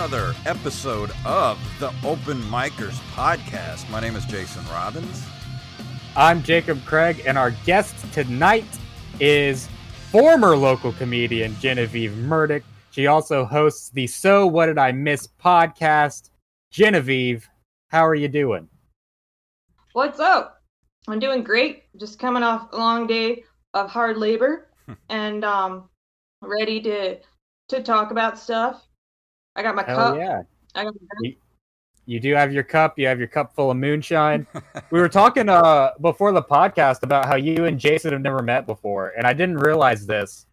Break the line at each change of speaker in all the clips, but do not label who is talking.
back to another episode of the Open Micers podcast. My name is Jason Robbins.
I'm Jacob Craig, and our guest tonight is former local comedian Genevieve Murdick. She also hosts the So What Did I Miss podcast. Genevieve, how are you doing?
What's up? I'm doing great. Just coming off a long day of hard labor and um ready to to talk about stuff. I got my
Hell
cup.
yeah.
I got my
You do have your cup. You have your cup full of moonshine. we were talking uh before the podcast about how you and Jason have never met before, and I didn't realize this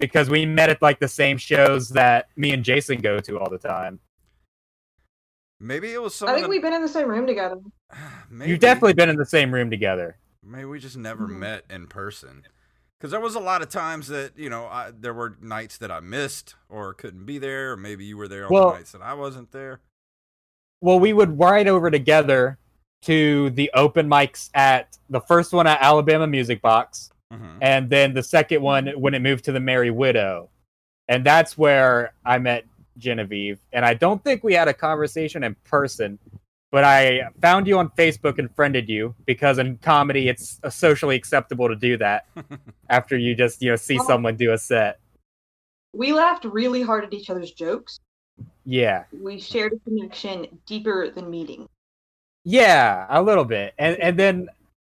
because we met at like the same shows that me and Jason go to all the time.
Maybe it was some
I think
the-
we've been in the same room together.
Maybe.
You've definitely been in the same room together.
Maybe we just never
Mhm.
met in person. Because there was a lot of times that you know I, there were nights that I missed or couldn't be there, or maybe you were there on
Well-
the nights that I wasn't there.
Well, we would ride over together to the open mics at the first one at Alabama Music Box,
hmm
and then the second one when it moved to the Merry Widow. And that's where I met Genevieve. And I don't think we had a conversation in person, but I found you on Facebook and friended you because in comedy it's uh, socially acceptable to do that after you just, you know, see
Well-
someone do a set.
We laughed really hard at each other's jokes.
Yeah.
We shared a connection deeper than meeting.
Yeah, a little bit. And and then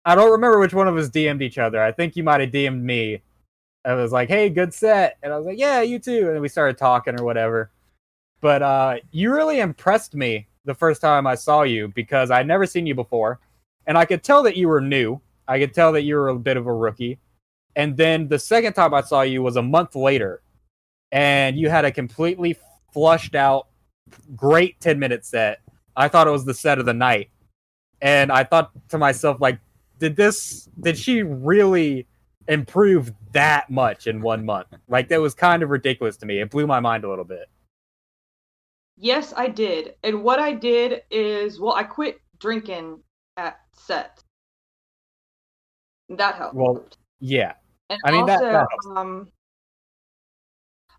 I don't remember which one of us DM'd each other. I think you might have DM'd me. I was like, "Hey, good set," and I was like, "Yeah, you too." And then we started talking or whatever. But uh, you really impressed me the first time I saw you because I'd never seen you before, and I could tell that you were new. I could tell that you were a bit of a rookie. And then the second time I saw you was a month later, and you had a completely flushed out, great ten minute set. I thought it was the set of the night and I thought to myself, like, did this? Did she really improve that much in one month? Like, that was kind of ridiculous to me. It blew my mind a little bit.
Yes, I did. And what I did is, well, I quit drinking at set. That helped.
Well, Yeah,
And
I mean, that-
also,
that helps.
um,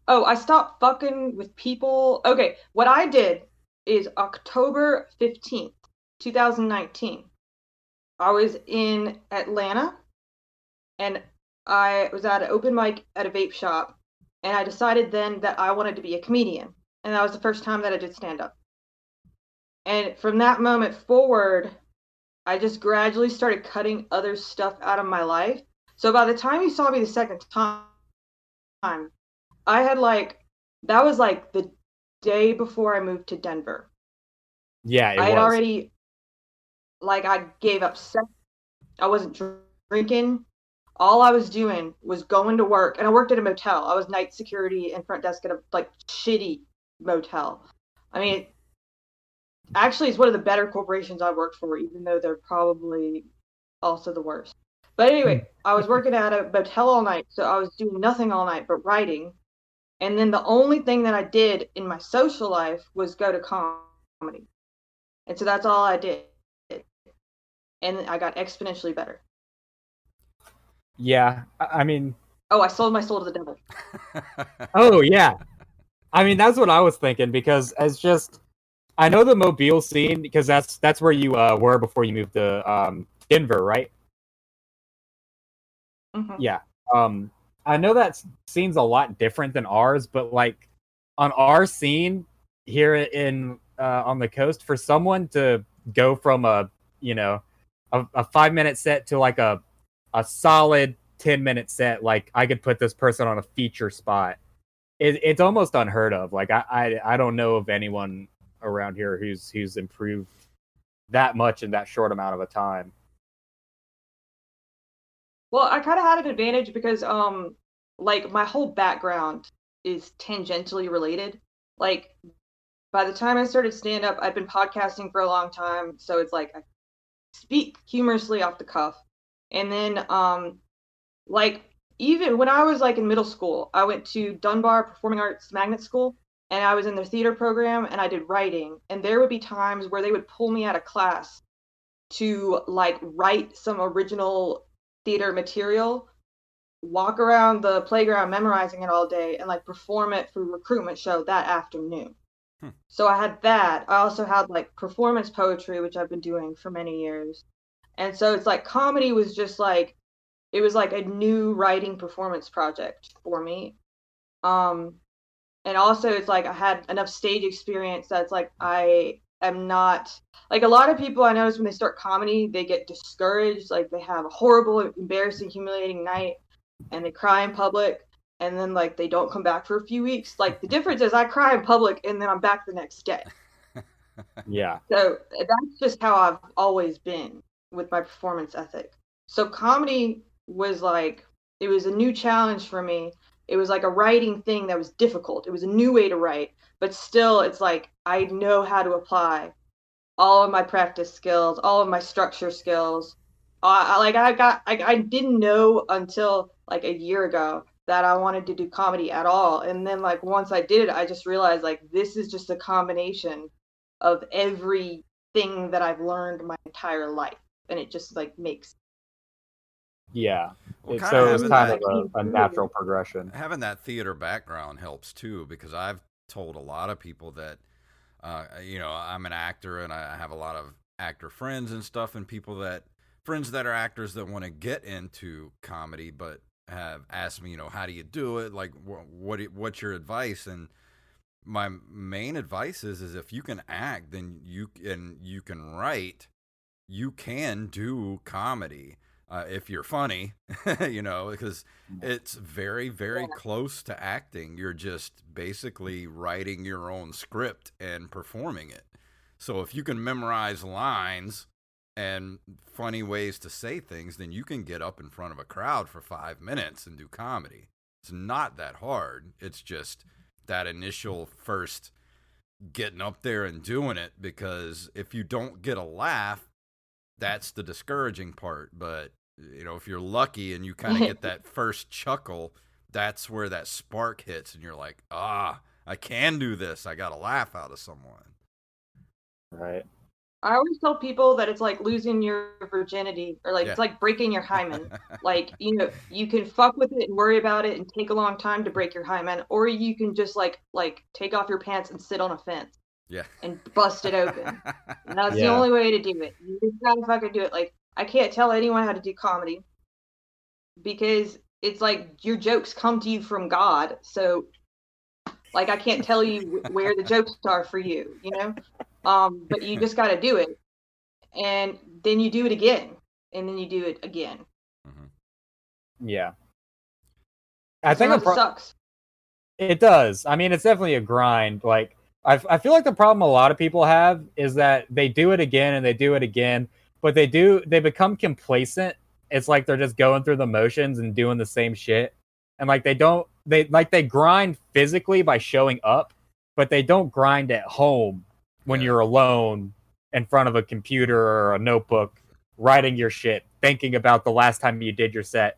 oh, I stopped fucking with people. Okay, what I did is October 15th, 2019. I was in Atlanta and I was at an open mic at a vape shop. And I decided then that I wanted to be a comedian. And that was the first time that I did stand up. And from that moment forward, I just gradually started cutting other stuff out of my life. So by the time you saw me the second time, I had like that was like the day before I moved to Denver.
yeah,
I had
was.
already like I gave up sex. I wasn't drinking. All I was doing was going to work, and I worked at a motel. I was night security and front desk at a like shitty motel. I mean, actually, it's one of the better corporations I've worked for, even though they're probably also the worst. But anyway, I was working at a motel all night, so I was doing nothing all night but writing. And then the only thing that I did in my social life was go to comedy. And so that's all I did. And I got exponentially better.
Yeah, I I mean,
Oh, I sold my soul to the devil.
oh yeah. I mean, that's what I was thinking because as just, I know the Mobile scene because that's that's where you uh, were before you moved to um, Denver, right?
Mhm.
Yeah. Um, I know that scene's a lot different than ours, but like on our scene here in uh, on the coast, for someone to go from a you know a, a five minute set to like a a solid ten minute set, like I could put this person on a feature spot. It, it's almost unheard of. Like I, I I don't know of anyone around here who's who's improved that much in that short amount of a time.
Well, I kind of had an advantage because, um, like my whole background is tangentially related. Like, by the time I started stand up, I've been podcasting for a long time, so it's like I speak humorously off the cuff. And then, um, like even when I was like in middle school, I went to Dunbar Performing Arts Magnet School, and I was in their theater program, and I did writing. And there would be times where they would pull me out of class to like write some original theater material walk around the playground memorizing it all day and like perform it for recruitment show that afternoon.
Hmm.
So I had that. I also had like performance poetry, which I've been doing for many years. And so it's like comedy was just like it was like a new writing performance project for me. Um and also it's like I had enough stage experience that's like I am not like a lot of people I notice when they start comedy, they get discouraged, like they have a horrible, embarrassing, humiliating night and they cry in public and then like they don't come back for a few weeks. Like the difference is I cry in public and then I'm back the next day.
Yeah.
So that's just how I've always been with my performance ethic. So comedy was like it was a new challenge for me. It was like a writing thing that was difficult. It was a new way to write, but still it's like I know how to apply all of my practice skills, all of my structure skills. Like I got I, I didn't know until like a year ago that I wanted to do comedy at all. And then like once I did I just realized like this is just a combination of everything that I've learned my entire life. And it just like makes
Yeah.
Well,
so it was kind
that-
of a, a natural progression.
having that theater background helps too because I've told a lot of people that uh, you know I'm an actor and I have a lot of actor friends and stuff and people that friends that are actors that want to get into comedy but have asked me you know how do you do it like wh- what what's your advice and my main advice is is if you can act then you and you can write you can do comedy uh, if you're funny you know because it's very very
Yeah.
close to acting. You're just basically writing your own script and performing it. So if you can memorize lines and funny ways to say things then you can get up in front of a crowd for 5 minutes and do comedy. It's not that hard. It's just that initial first getting up there and doing it because if you don't get a laugh that's the discouraging part. But you know if you're lucky and you kind of get that first chuckle that's where that spark hits and you're like ah i can do this i got a laugh out of someone
Right.
I always tell people that it's like losing your virginity or like
Yeah.
it's like breaking your hymen. like, you know, you can fuck with it and worry about it and take a long time to break your hymen, or you can just like like take off your pants and sit on a fence
yeah
and bust it open. And that's the only way to do it. You just gotta fucking do it. Like I can't tell anyone how to do comedy because it's like your jokes come to you from God. So like I can't tell you where the jokes are for you, you know? Um, but you just gotta do it. And then you do it again. And then you do it again. Mm-hmm.
Yeah. I think
Sometimes
the pro-
it sucks.
It does. I mean, it's definitely a grind. Like, I, I feel like the problem a lot of people have is that they do it again and they do it again, but they do, they become complacent. It's like they're just going through the motions and doing the same shit. And like, they don't, they like, they grind physically by showing up, but they don't grind at home when
Yeah.
you're alone in front of a computer or a notebook, writing your shit, thinking about the last time you did your set.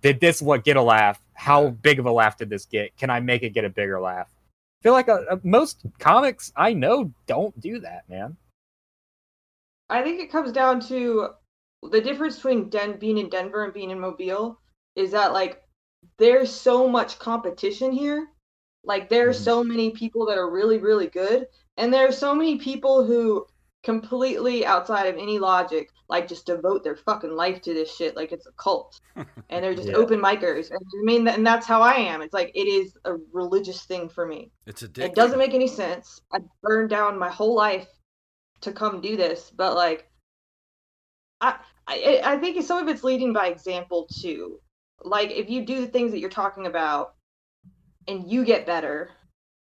Did this what get a laugh? How big of a laugh did this get? Can I make it get a bigger laugh? I feel like uh uh most comics I know don't do that, man.
I think it comes down to the difference between Den- being in Denver and being in Mobile is that like there's so much competition here. Like there are
Mhm.
so many people that are really really good and there are so many people who completely outside of any logic like just devote their fucking life to this shit like it's a cult and they're just
Yeah.
open micers and I mean and that's how I am. It's like it is a religious thing for me.
it's addictive
It doesn't make any sense. I burned down my whole life to come do this, but like, I I I think some of it's leading by example too. Like if you do the things that you're talking about, and you get better,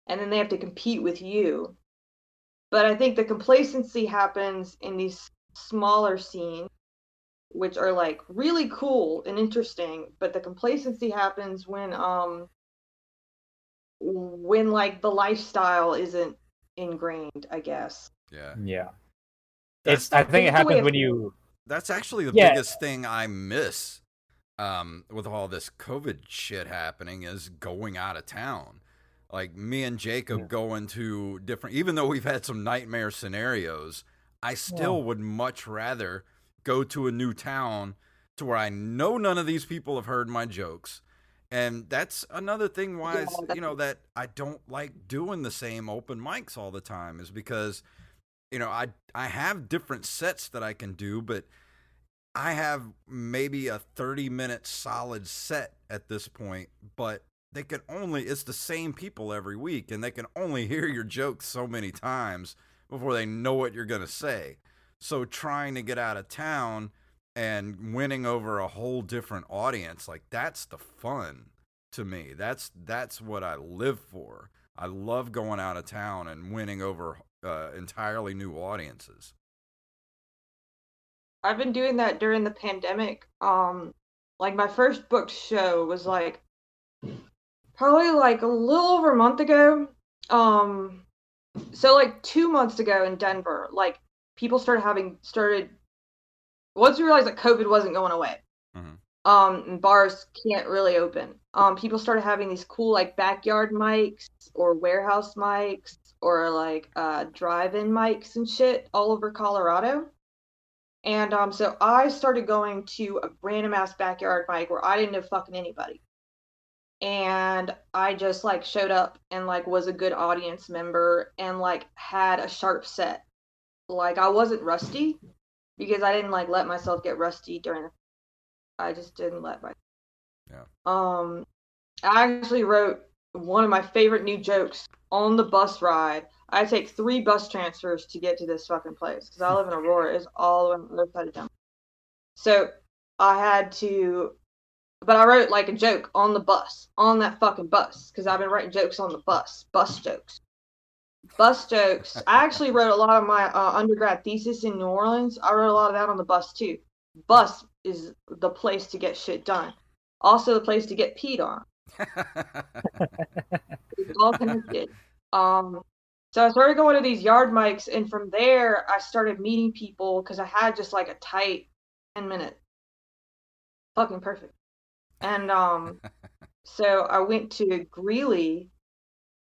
and then they have to compete with you. But I think the complacency happens in these smaller scenes, which are like really cool and interesting. But the complacency happens when um when like the lifestyle isn't ingrained, I guess.
Yeah
Yeah.
That's
It's I think it
It's the way
happens when you
That's actually the
Yeah.
biggest thing I miss um, with all this COVID shit happening is going out of town. Like me and Jacob
Yeah.
going to different, even though we've had some nightmare scenarios, I still would much rather go to a new town to where I know none of these people have heard my jokes. And that's another thing why,
Yeah,
you know, that I don't like doing the same open mics all the time is because, you know, I I have different sets that I can do, but I have maybe a 30 minute solid set at this point, but they can only it's the same people every week and they can only hear your jokes so many times before they know what you're going to say. So trying to get out of town and winning over a whole different audience, like that's the fun to me. That's that's what I live for. I love going out of town and winning over uh, entirely new audiences.
I've been doing that during the pandemic. Um, like my first book show was like probably like a little over a month ago. Um, so like two months ago in Denver, like people started having started once we realized that COVID wasn't going away.
Mhm.
Um, bars can't really open. Um, people started having these cool like backyard mics or warehouse mics or like uh drive-in mics and shit all over Colorado. And um, so I started going to a random ass backyard mic where I didn't know fucking anybody. And I just like showed up and like was a good audience member and like had a sharp set. Like I wasn't rusty because I didn't like let myself get rusty during the I just didn't let my
Yeah.
Um I actually wrote one of my favorite new jokes on the bus ride. I take three bus transfers to get to this fucking place because I live in Aurora. It's all on the other side of town. So I had to, but I wrote like a joke on the bus, on that fucking bus, because I've been writing jokes on the bus, bus jokes. Bus jokes. I actually wrote a lot of my uh, undergrad thesis in New Orleans. I wrote a lot of that on the bus too. Bus is the place to get shit done. Also, the place to get peed on. It's all connected. Um, so I started going to these yard mics, and from there, I started meeting people because I had just like a tight 10 minute. Fucking perfect. And um, so I went to Greeley.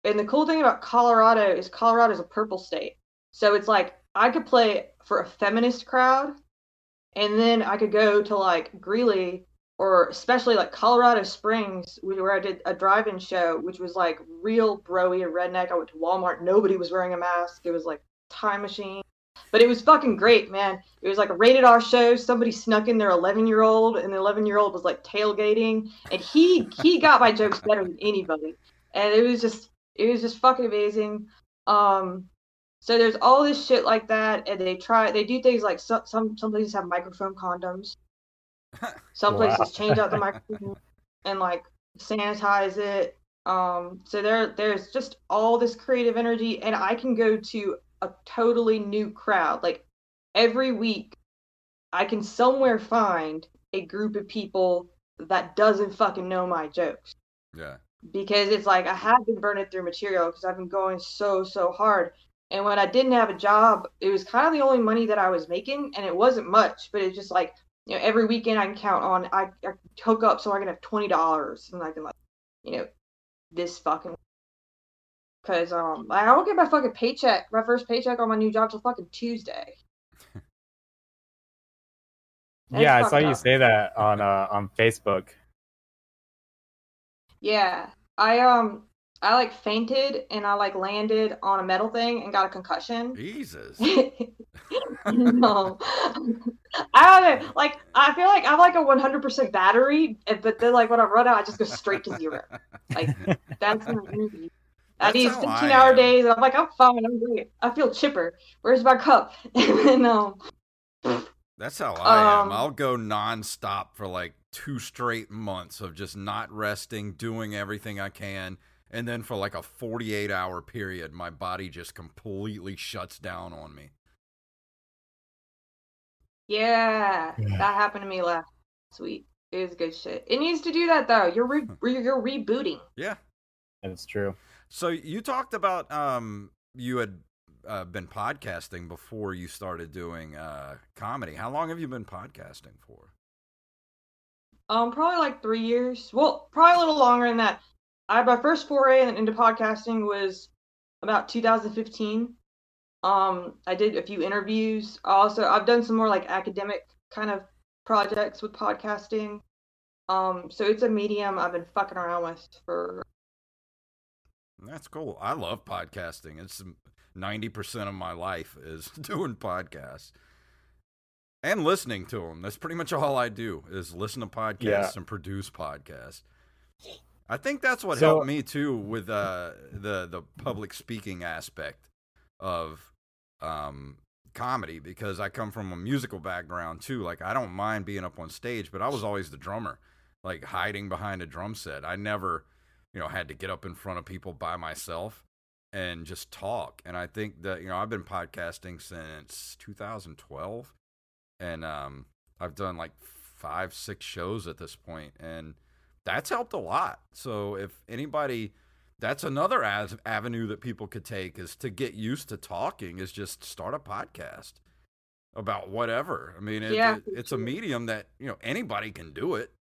And the cool thing about Colorado is Colorado is a purple state. So it's like I could play for a feminist crowd, and then I could go to like Greeley or especially like Colorado Springs, where I did a drive-in show, which was like real broy and redneck. I went to Walmart, nobody was wearing a mask. It was like time machine, but it was fucking great, man. It was like a rated R show. Somebody snuck in their 11-year-old, and the 11-year-old was like tailgating, and he he got my jokes better than anybody, and it was just it was just fucking amazing. Um, so there's all this shit like that, and they try they do things like some some some places have microphone condoms. Some
Wow.
places change out the microphone and like sanitize it. Um, so there there's just all this creative energy, and I can go to a totally new crowd. Like every week, I can somewhere find a group of people that doesn't fucking know my jokes
yeah.
because it's like I have been burning through material because I've been going so so hard. And when I didn't have a job, it was kind of the only money that I was making, and it wasn't much, but it's just like you know every weekend I can count on I, I hook up so I can have twenty dollars and I can like you know this fucking because um I don't get my fucking paycheck my first paycheck on my new job till fucking Tuesday.
Yeah, I saw you say that on uh, on Facebook.
Yeah, I um I like fainted and I like landed on a metal thing and got a concussion.
Jesus.
no, I don't know. Like I feel like I'm like a 100% battery, but then like when I run out, I just go straight to zero. Like that's my energy. I
That's
need 15 hour
am.
days. And I'm like I'm fine. I'm great. I feel chipper. Where's my cup? and then um
That's how I am.
Um,
I'll go nonstop for like two straight months of just not resting, doing everything I can. And then for like a 48 hour period, my body just completely shuts down on me.
yeah,
Yeah.
that happened to me last week. It was good shit. It needs to do that though. You're re- re- you're rebooting.
Yeah.
That's true.
So you talked about um you had uh, been podcasting before you started doing uh comedy. How long have you been podcasting for?
Um, probably like three years. Well, probably a little longer than that. I my first foray into podcasting was about 2015. Um, I did a few interviews. Also, I've done some more like academic kind of projects with podcasting. Um, so it's a medium I've been fucking around with for.
That's cool. I love podcasting. It's ninety percent of my life is doing podcasts and listening to them. That's pretty much all I do is listen to podcasts
Yeah.
and produce podcasts. I think that's what
So-
helped me too with uh, the the public speaking aspect of um, comedy because I come from a musical background too. Like I don't mind being up on stage, but I was always the drummer, like hiding behind a drum set. I never, you know, had to get up in front of people by myself and just talk. And I think that you know I've been podcasting since 2012, and um, I've done like five, six shows at this point, and that's helped a lot. So if anybody, that's another as- avenue that people could take is to get used to talking. Is just start a podcast about whatever. I mean, it,
Yeah,
it- it's a medium that you know anybody can do it.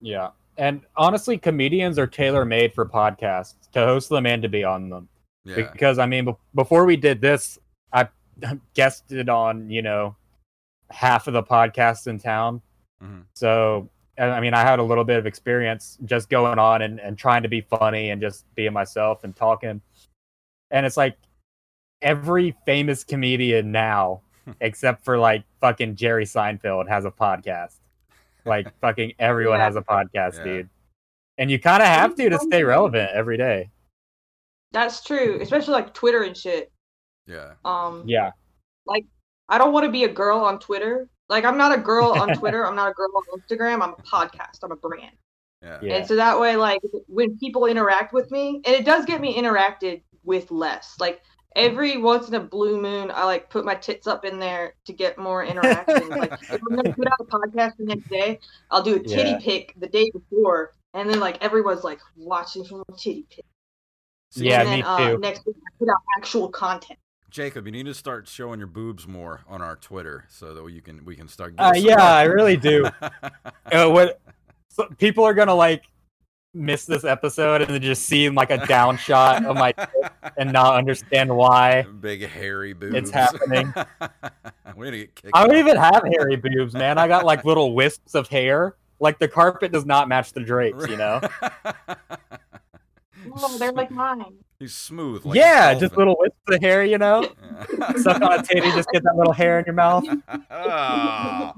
Yeah. And honestly, comedians are tailor made for podcasts to host them and to be on them.
Yeah,
Because I mean, before we did this, I guested on you know half of the podcasts in town.
Mhm.
So and, I mean, I had a little bit of experience just going on and, and trying to be funny and just being myself and talking. And it's like every famous comedian now, except for like fucking Jerry Seinfeld, has a podcast. Like fucking everyone
Yeah.
has a podcast,
Yeah.
dude. And you kind of have to to stay relevant every day.
That's true, especially like Twitter and shit.
yeah.
Um,
Yeah.
Like, I don't want to be a girl on Twitter. Like I'm not a girl on Twitter. I'm not a girl on Instagram. I'm a podcast. I'm a brand.
Yeah.
Yeah.
And so that way, like when people interact with me, and it does get me interacted with less. Like every once in a blue moon, I like put my tits up in there to get more interaction. like if I'm gonna put out a podcast the next day, I'll do a titty
Yeah.
pic the day before, and then like everyone's like watching from a titty pic.
See,
Yeah,
and then
me
uh,
too.
next week I put out actual content.
Jacob, you need to start showing your boobs more on our Twitter so that you can we can start.
Uh, yeah,
some-
I really do. Uh, what so people are gonna like miss this episode and then just see like a down shot of my and not understand why.
big hairy boobs.
It's happening.
We're gonna get kicked.
I don't
off.
even have hairy boobs, man. I got like little wisps of hair. Like the carpet does not match the drapes, you know?
Oh, they're like mine.
He's smooth. Like a
yeah, just little wisps of hair, you know? Suck on a titty, just get that little hair in your mouth.
Ah.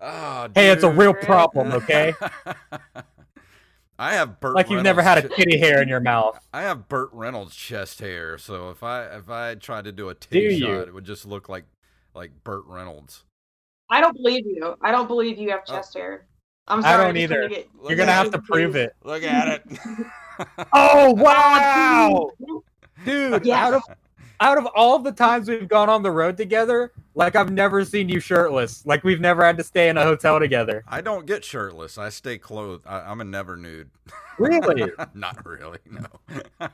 Ah,
Hey, it's a real problem, okay?
I have Burt.
Like you've never had a
Reynolds
titty hair in your mouth.
I have Burt Reynolds chest hair, so if I if I tried to do a titty
Do
shot,
you?
it would just look like like Burt Reynolds.
I don't believe you. I don't believe you have
Oh.
chest hair. I'm sorry.
I don't
I'm gonna
either.
get-
You're gonna have to prove it.
Look at it.
Oh wow! Dude,
Yes.
out of out of all the times we've gone on the road together, like I've never seen you shirtless. Like we've never had to stay in a hotel together.
I don't get shirtless. I stay clothed. I, I'm a never nude.
Really?
Not really. No.
Uh,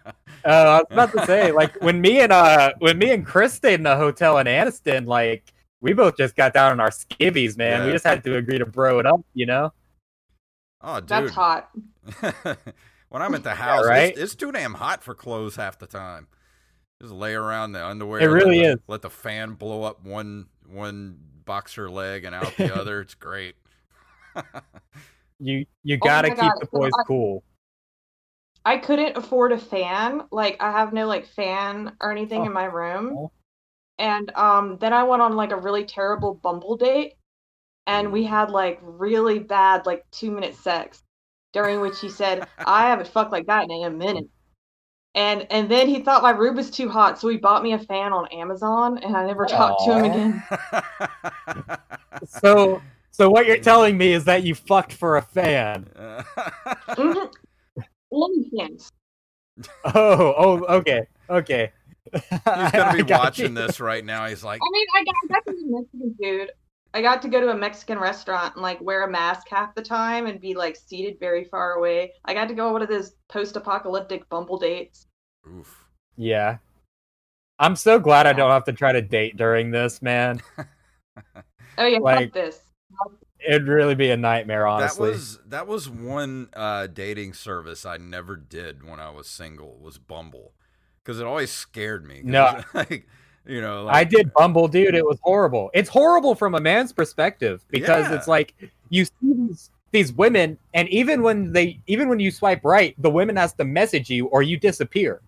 I was about to say, like when me and uh when me and Chris stayed in a hotel in Anniston, like we both just got down on our skivvies, man. We just had to agree to bro it up, you know?
oh, dude.
That's hot.
when I'm at the house,
right?
it's, it's too damn hot for clothes half the time. Just lay around the underwear.
It really
let the,
is.
Let the fan blow up one one boxer leg and out the other. It's great.
You you
Oh
gotta
my
keep
God,
the boys
I-
cool.
I couldn't afford a fan. Like I have no like fan or anything
Oh.
in my room.
Oh.
And um then I went on like a really terrible Bumble date and we had like really bad like 2 minute sex during which he said I haven't fucked like that in a minute. And and then he thought my room was too hot so he bought me a fan on Amazon and I never talked to him again.
So so what you're telling me is that you fucked for a fan.
Mhm. OnlyFans.
Oh, oh, okay, okay.
He's gonna be watching
you.
this right now. He's like,
I mean, I got, I got to be Mexican food. I got to go to a Mexican restaurant and like wear a mask half the time and be like seated very far away. I got to go on one of those post-apocalyptic Bumble dates.
Oof.
Yeah. I'm so glad I don't have to try to date during this, man.
Oh yeah,
Like-
this.
It'd really be a nightmare, honestly.
That was that was one uh, dating service I never did when I was single was Bumble because it always scared me.
No.
like You know, like,
I did Bumble, dude. It was horrible. It's horrible from a man's perspective because
Yeah.
it's like you see these these women, and even when they even when you swipe right, the women has to message you or you disappear,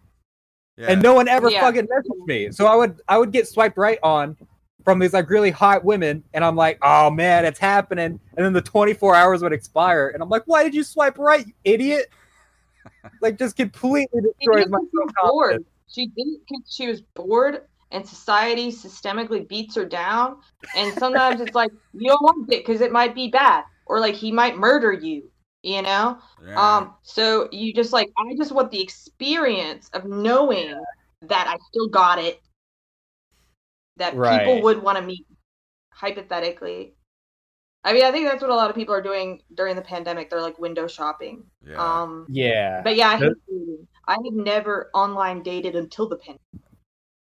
Yeah.
and no one ever
Yeah.
fucking messaged me. So I would I would get swiped right on from these like really hot women, and I'm like, oh man, it's happening. And then the 24 hours would expire, and I'm like, why did you swipe right, you idiot? Like just completely
She
destroys my
it 'cause she
self-confidence.
bored. She didn't. she was bored, and society systemically beats her down. And sometimes it's like you don't want it because it might be bad, or like he might murder you. You know.
Yeah.
Um. So you just like I just want the experience of knowing that I still got it. That people would want to meet, hypothetically. I mean, I think that's what a lot of people are doing during the pandemic. They're like window shopping.
yeah.
Um.
Yeah.
But yeah, I
That-
hate. I had never online dated until the pandemic.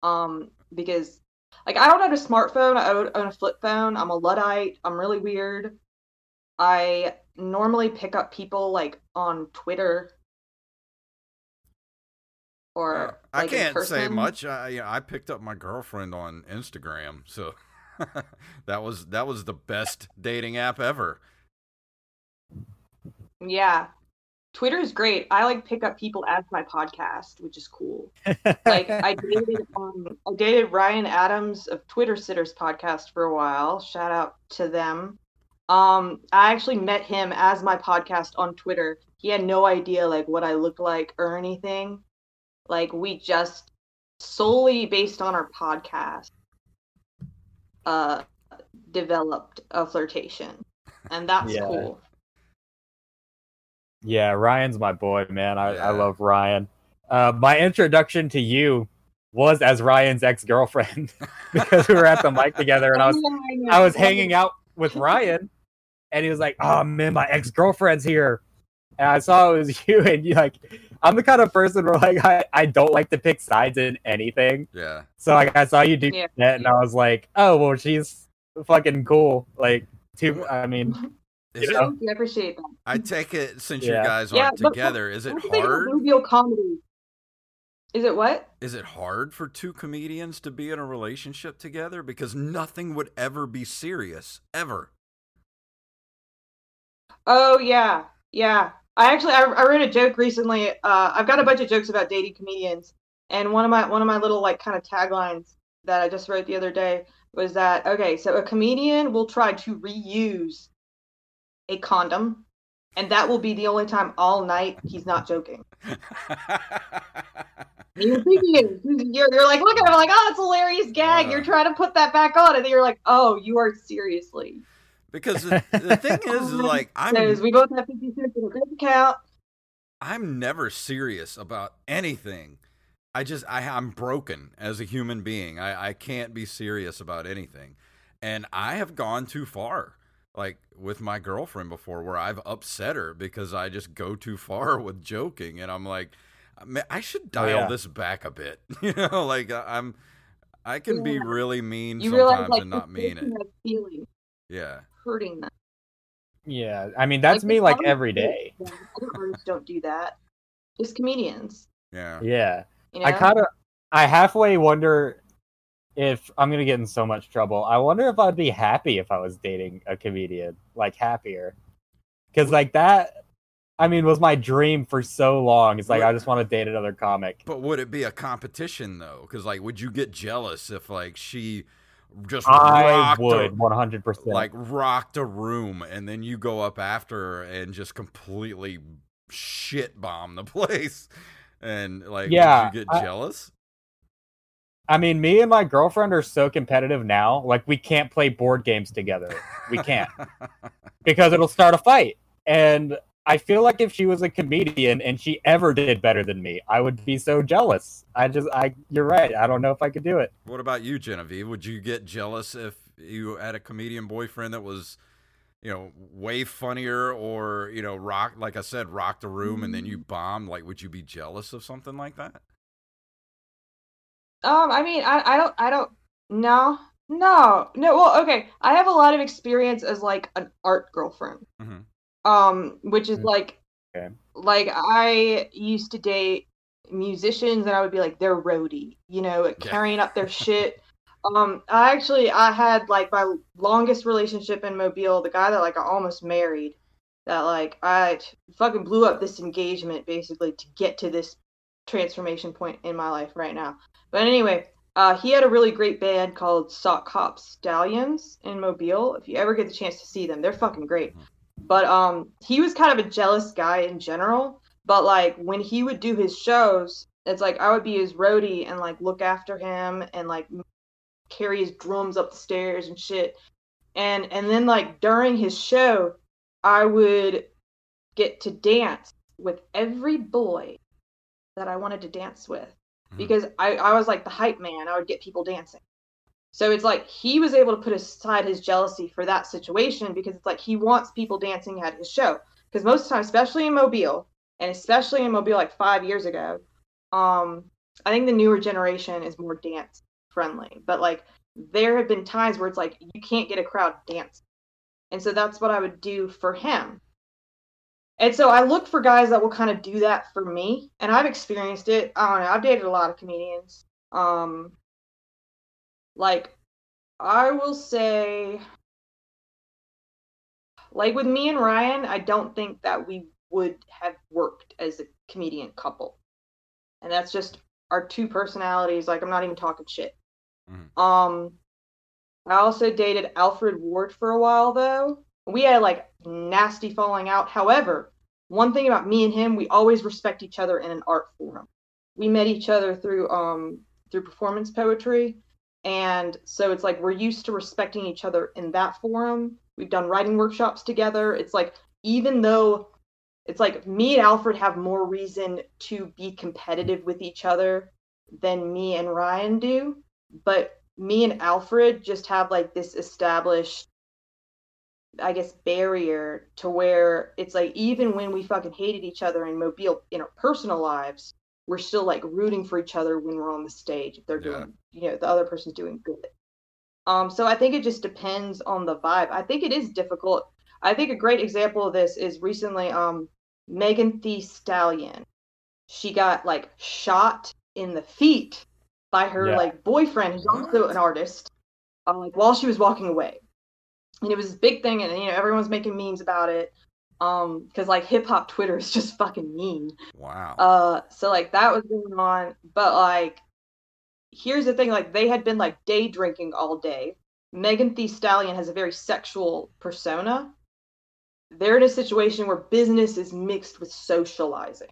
Um, because like I don't own a smartphone. I own a flip phone. I'm a luddite. I'm really weird. I normally pick up people like on Twitter or
Uh, I
like, in
can't say much. I you know, I picked up my girlfriend on Instagram, so that was that was the best dating app ever.
Yeah. Twitter is great. I like pick up people as my podcast, which is cool. like I dated um, I dated Ryan Adams of Twitter Sitters podcast for a while. Shout out to them. Um, I actually met him as my podcast on Twitter. He had no idea like what I looked like or anything. Like we just solely based on our podcast uh developed a flirtation. And that's
Yeah.
cool.
Yeah, Ryan's my boy, man. I,
Yeah.
I love Ryan. Uh, my introduction to you was as Ryan's ex girlfriend because we were at the mic together, and I was I was hanging out with Ryan, and he was like, "Oh man, my ex girlfriend's here," and I saw it was you, and you like, I'm the kind of person where like I, I don't like to pick sides in anything,
Yeah.
so like I saw you do
Yeah.
that, and I was like, "Oh well, she's fucking cool." Like, too, I mean,
Is
You
it,
know?
Thank you, I appreciate that.
I take it since
Yeah.
you guys aren't
but-
together, is it
What do you think
hard?
Rubio comedy? Is it what?
Is it hard for two comedians to be in a relationship together because nothing would ever be serious ever?
Oh yeah, yeah. I actually I, I wrote a joke recently. Uh, I've got a bunch of jokes about dating comedians, and one of my one of my little like kind of taglines that I just wrote the other day was that okay, so a comedian will try to reuse a condom, and that will be the only time all night he's not joking. You're. You're, you're like looking at him like, oh, it's a hilarious gag.
Yeah.
You're uh. trying to put that back on, and then you're like, oh, you are seriously.
because the, the thing is, is like I'm
we both have 50 cents in a bank account.
I'm never serious about anything. I just I I'm broken as a human being. I I can't be serious about anything. And I have gone too far. Like with my girlfriend before where I've upset her because I just go too far with joking and I'm like "Ma- I should dial
yeah.
this back a bit. You know, like I- I'm I can be really mean
You realize
sometimes
like
and not mean it.
has feelings
Yeah.
hurting them.
yeah, I mean that's
Like,
me like
every day.
every
okay.
day.
Yeah, Other artists don't do that. Just comedians.
Yeah.
Yeah.
You know?
I kind of, I halfway wonder if I'm gonna get in so much trouble. I wonder if I'd be happy if I was dating a comedian, like happier, because like that, I mean, was my dream for so long. It's like I just want to date another comic.
But would it be a competition though? Because like, would you get jealous if like she just
I would 100. percent
like rocked a room and then you go up after her and just completely shit bomb the place and like
Yeah,
would you get
I-
jealous
I mean, me and my girlfriend are so competitive now. Like we can't play board games together. We can't because it'll start a fight. And I feel like if she was a comedian and she ever did better than me, I would be so jealous. I just, I, you're right. I don't know if I could do it.
what about you genevieve would you get jealous if you had a comedian boyfriend that was you know way funnier or you know rock like i said rock the room and then you mm. bombed like would you be jealous of something like that
Um, I mean, I, I don't, I don't, no, no, no. Well, okay, I have a lot of experience as like an art girlfriend.
Mhm.
Um, which is
Mm.
like,
Okay.
like I used to date musicians and I would be like they're roadie, you know, carrying up their shit. Um, I actually I had like my longest relationship in Mobile, the guy that like I almost married, that like I fucking blew up this engagement basically to get to this transformation point in my life right now. But anyway, uh, he had a really great band called Sock Hop Stallions in Mobile. If you ever get the chance to see them, they're fucking great.
Hmm.
But um, he was kind of a jealous guy in general. But like when he would do his shows, it's like I would be his roadie and like look after him and like carry his drums up the stairs and shit. And and then like during his show, I would get to dance with every boy that I wanted to dance with. Because I, I was like the hype man. I would get people dancing. So it's like he was able to put aside his jealousy for that situation because it's like he wants people dancing at his show. Because most of the time, especially in Mobile, and especially in Mobile like five years ago, um, I think the newer generation is more dance friendly. But like there have been times where it's like you can't get a crowd dancing. And so that's what I would do for him. And so I look for guys that will kind of do that for me. And I've experienced it. I don't know. I've dated a lot of comedians. Um like I will say like with me and Ryan, I don't think that we would have worked as a comedian couple. And that's just our two personalities. Like I'm not even talking shit.
Mhm.
Um I also dated Alfred Ward for a while though. We had like nasty falling out. However, one thing about me and him, we always respect each other in an art forum. We met each other through um through performance poetry. And so it's like we're used to respecting each other in that forum. We've done writing workshops together. It's like even though it's like me and Alfred have more reason to be competitive with each other than me and Ryan do, but me and Alfred just have like this established I guess barrier to where it's like even when we fucking hated each other in Mobile in our personal lives, we're still like rooting for each other when we're on the stage if they're
Yeah.
doing you know the other person's doing good. Um so I think it just depends on the vibe. I think it is difficult. I think a great example of this is recently um Megan Thee Stallion. She got like shot in the feet by her
Yeah.
like boyfriend who's also an artist um, like while she was walking away and it was this big thing and you know everyone's making memes about it um because like hip hop twitter is just fucking mean.
Wow.
uh so like that was going on but like here's the thing like they had been like day drinking all day. Megan Thee stallion has a very sexual persona. They're in a situation where business is mixed with socializing.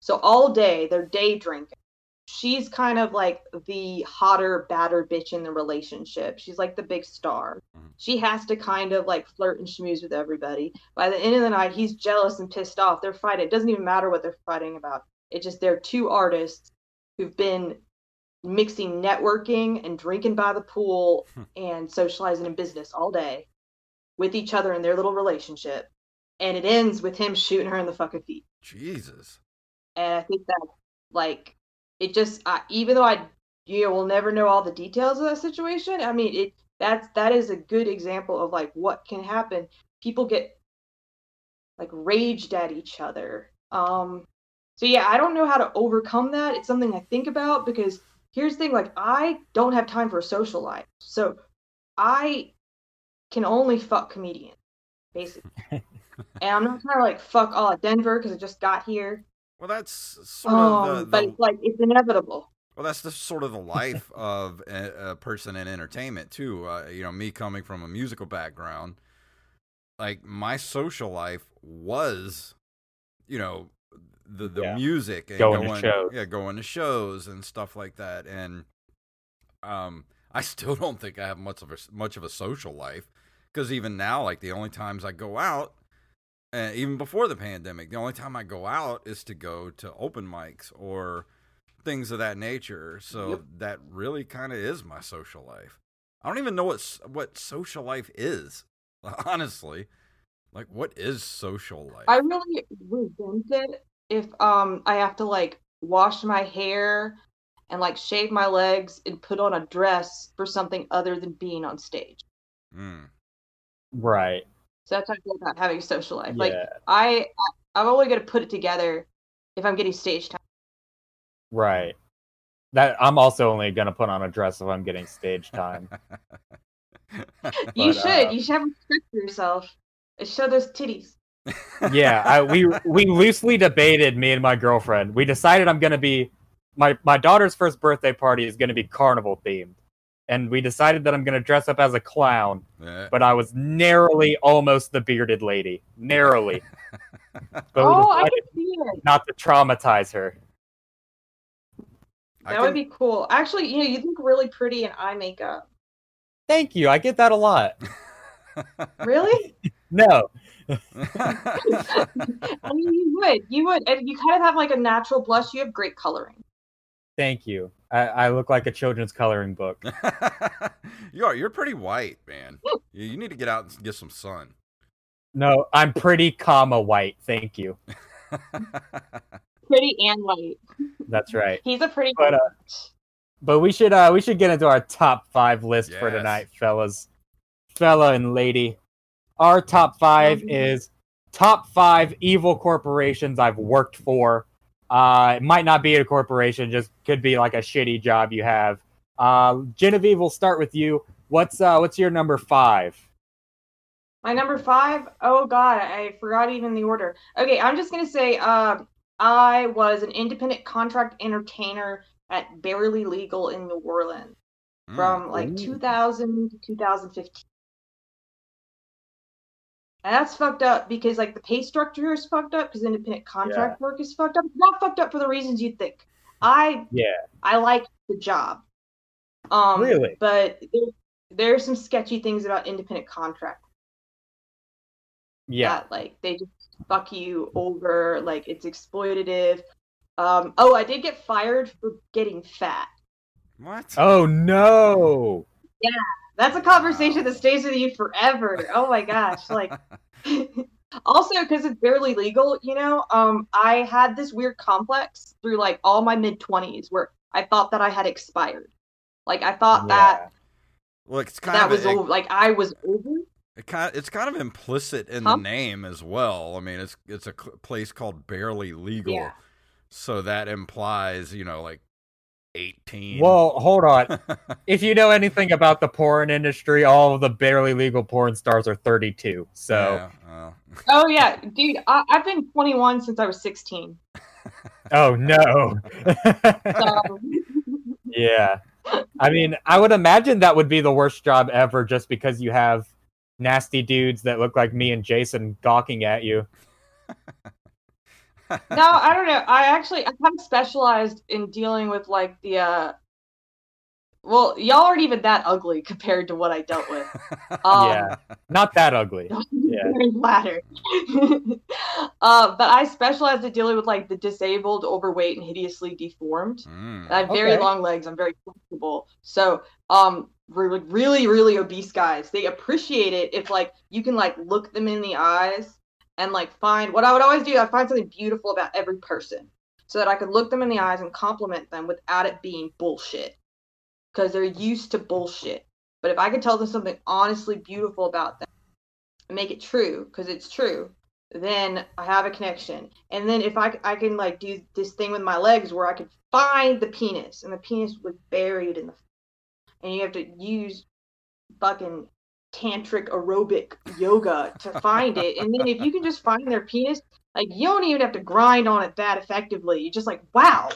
So all day they're day drinking she's kind of like the hotter badder bitch in the relationship. She's like the big star.
Mhm.
she has to kind of like flirt and schmooze with everybody. By the end of the night he's jealous and pissed off. They're fighting. It doesn't even matter what they're fighting about. It's just they're two artists who've been mixing networking and drinking by the pool
Hmm.
and socializing in business all day with each other in their little relationship. And it ends with him shooting her in the fucking feet.
Jesus.
and I think that like it just I, even though I you know will never know all the details of that situation. I mean it that's that is a good example of like what can happen. People get like raged at each other. Um so yeah, I don't know how to overcome that. It's something I think about because here's the thing like I don't have time for a social life. So I can only fuck comedians basically. and I'm not trying to like fuck all of Denver because I just got here.
Well, that's sort of
Um,
the,
but it's like it's inevitable.
well, that's the sort of the life of a, a person in entertainment too. Uh, you know, me coming from a musical background, like my social life was, you know, the the
Yeah.
music and
Going to
going,
shows.
yeah, going to shows and stuff like that. And um, I still don't think I have much of a much of a social life because even now, like the only times I go out, uh, even before the pandemic, the only time I go out is to go to open mics or things of that nature. So
Yep.
that really kind of is my social life. I don't even know what what social life is, honestly. Like, what is social life?
I really resent it if um I have to like wash my hair and like shave my legs and put on a dress for something other than being on stage.
Mm.
Right.
So that's how I feel about having a social life. Like. I I'm only gonna put it together if I'm getting stage time.
Right. That I'm also only gonna put on a dress if I'm getting stage time.
you should.
uh,
you should have respect for yourself. Show those titties.
yeah, I, we we loosely debated me and my girlfriend. We decided I'm gonna be my my daughter's first birthday party is gonna be carnival themed, and we decided that I'm gonna dress up as a clown.
Yeah.
But I was narrowly almost the bearded lady, narrowly. But
oh, I can see it.
not to traumatize her.
I
That would be cool. Actually, you know, you look really pretty in eye makeup.
Thank you. I get that a lot.
Really?
No,
I mean, you would. You would. And you kind of have like a natural blush. You have great coloring.
Thank you. I, I look like a children's coloring book.
you are. You're pretty white, man. You, you need to get out and get some sun.
No, I'm pretty comma white. Thank you.
Pretty and white.
That's right.
He's a pretty.
But, uh, But we should uh we should get into our top five list for tonight, fellas. Fella and lady. Our top 5
Mhm.
is top five evil corporations I've worked for. Uh it might not be a corporation, just could be like a shitty job you have. Uh Genevieve, we'll start with you. What's uh what's your number five?
My number five. Oh God, I forgot even the order. Okay, I'm just gonna say. Um, I was an independent contract entertainer at Barely Legal in New Orleans
Mm.
from like
Ooh.
2000 to 2015. And that's fucked up because like the pay structure is fucked up because independent contract work is fucked up. It's not fucked up for the reasons you'd think. I
Yeah.
I like the job. Um
Really?
but there, there are some sketchy things about independent contract
Yeah.
that like they just fuck you over, like it's exploitative. Um oh I did get fired for getting fat.
What?
Oh no.
That's a conversation that stays with you forever. Oh my gosh. Like also because it's barely legal, you know, um I had this weird complex through like all my mid twenties where I thought that I had expired. Like I thought that
Well, it's kind
that
of
was over like I was over.
it kind it's kind of implicit in
Huh?
the name as well. I mean, it's it's a cl- place called Barely Legal,
Yeah.
so that implies you know like eighteen.
Well, hold on. if you know anything about the porn industry, all of the barely legal porn stars are 32. So
Yeah, well.
Oh yeah, dude, I, I've been twenty one since I was sixteen.
Oh no.
So
yeah. I mean, I would imagine that would be the worst job ever just because you have nasty dudes that look like me and Jason gawking at you.
No, I don't know. I actually I kind of specialized in dealing with like the uh well, y'all aren't even that ugly compared to what I dealt with. Um,
Yeah. Not that ugly. Yeah.
very flattered. uh, but I specialized in dealing with like the disabled, overweight, and hideously deformed.
Mm.
I have very
Okay.
long legs. I'm very flexible. So, um, really, really, really obese guys, they appreciate it if like you can like look them in the eyes and like find what I would always do. I find something beautiful about every person, so that I could look them in the eyes and compliment them without it being bullshit, because they're used to bullshit. But if I could tell them something honestly beautiful about them and make it true, because it's true, then I have a connection. And then if I, I can like do this thing with my legs where I could find the penis and the penis was buried in the and you have to use fucking tantric aerobic yoga to find it. And then if you can just find their penis, like you don't even have to grind on it that effectively. You're just like, wow,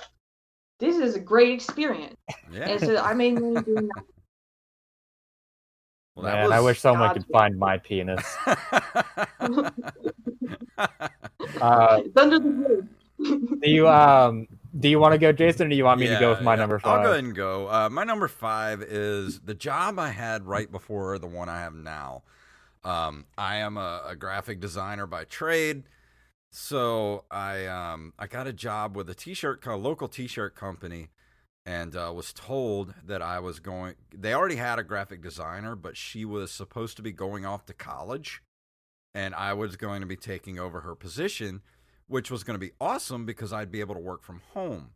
this is a great experience.
Yeah.
And so I made money doing that.
Well, that
Man, I wish someone
God.
could find my penis. Uh,
It's under the hood.
do you um do you want to go, Jason, or do you want me to go with my
yeah.
number
I'll go ahead and go. Uh, my number five is the job I had right before the one I have now. Um, I am a, a graphic designer by trade, so I um, I got a job with a t-shirt co- local t-shirt company, and uh, was told that I was going. They already had a graphic designer, but she was supposed to be going off to college, and I was going to be taking over her position which was going to be awesome because I'd be able to work from home.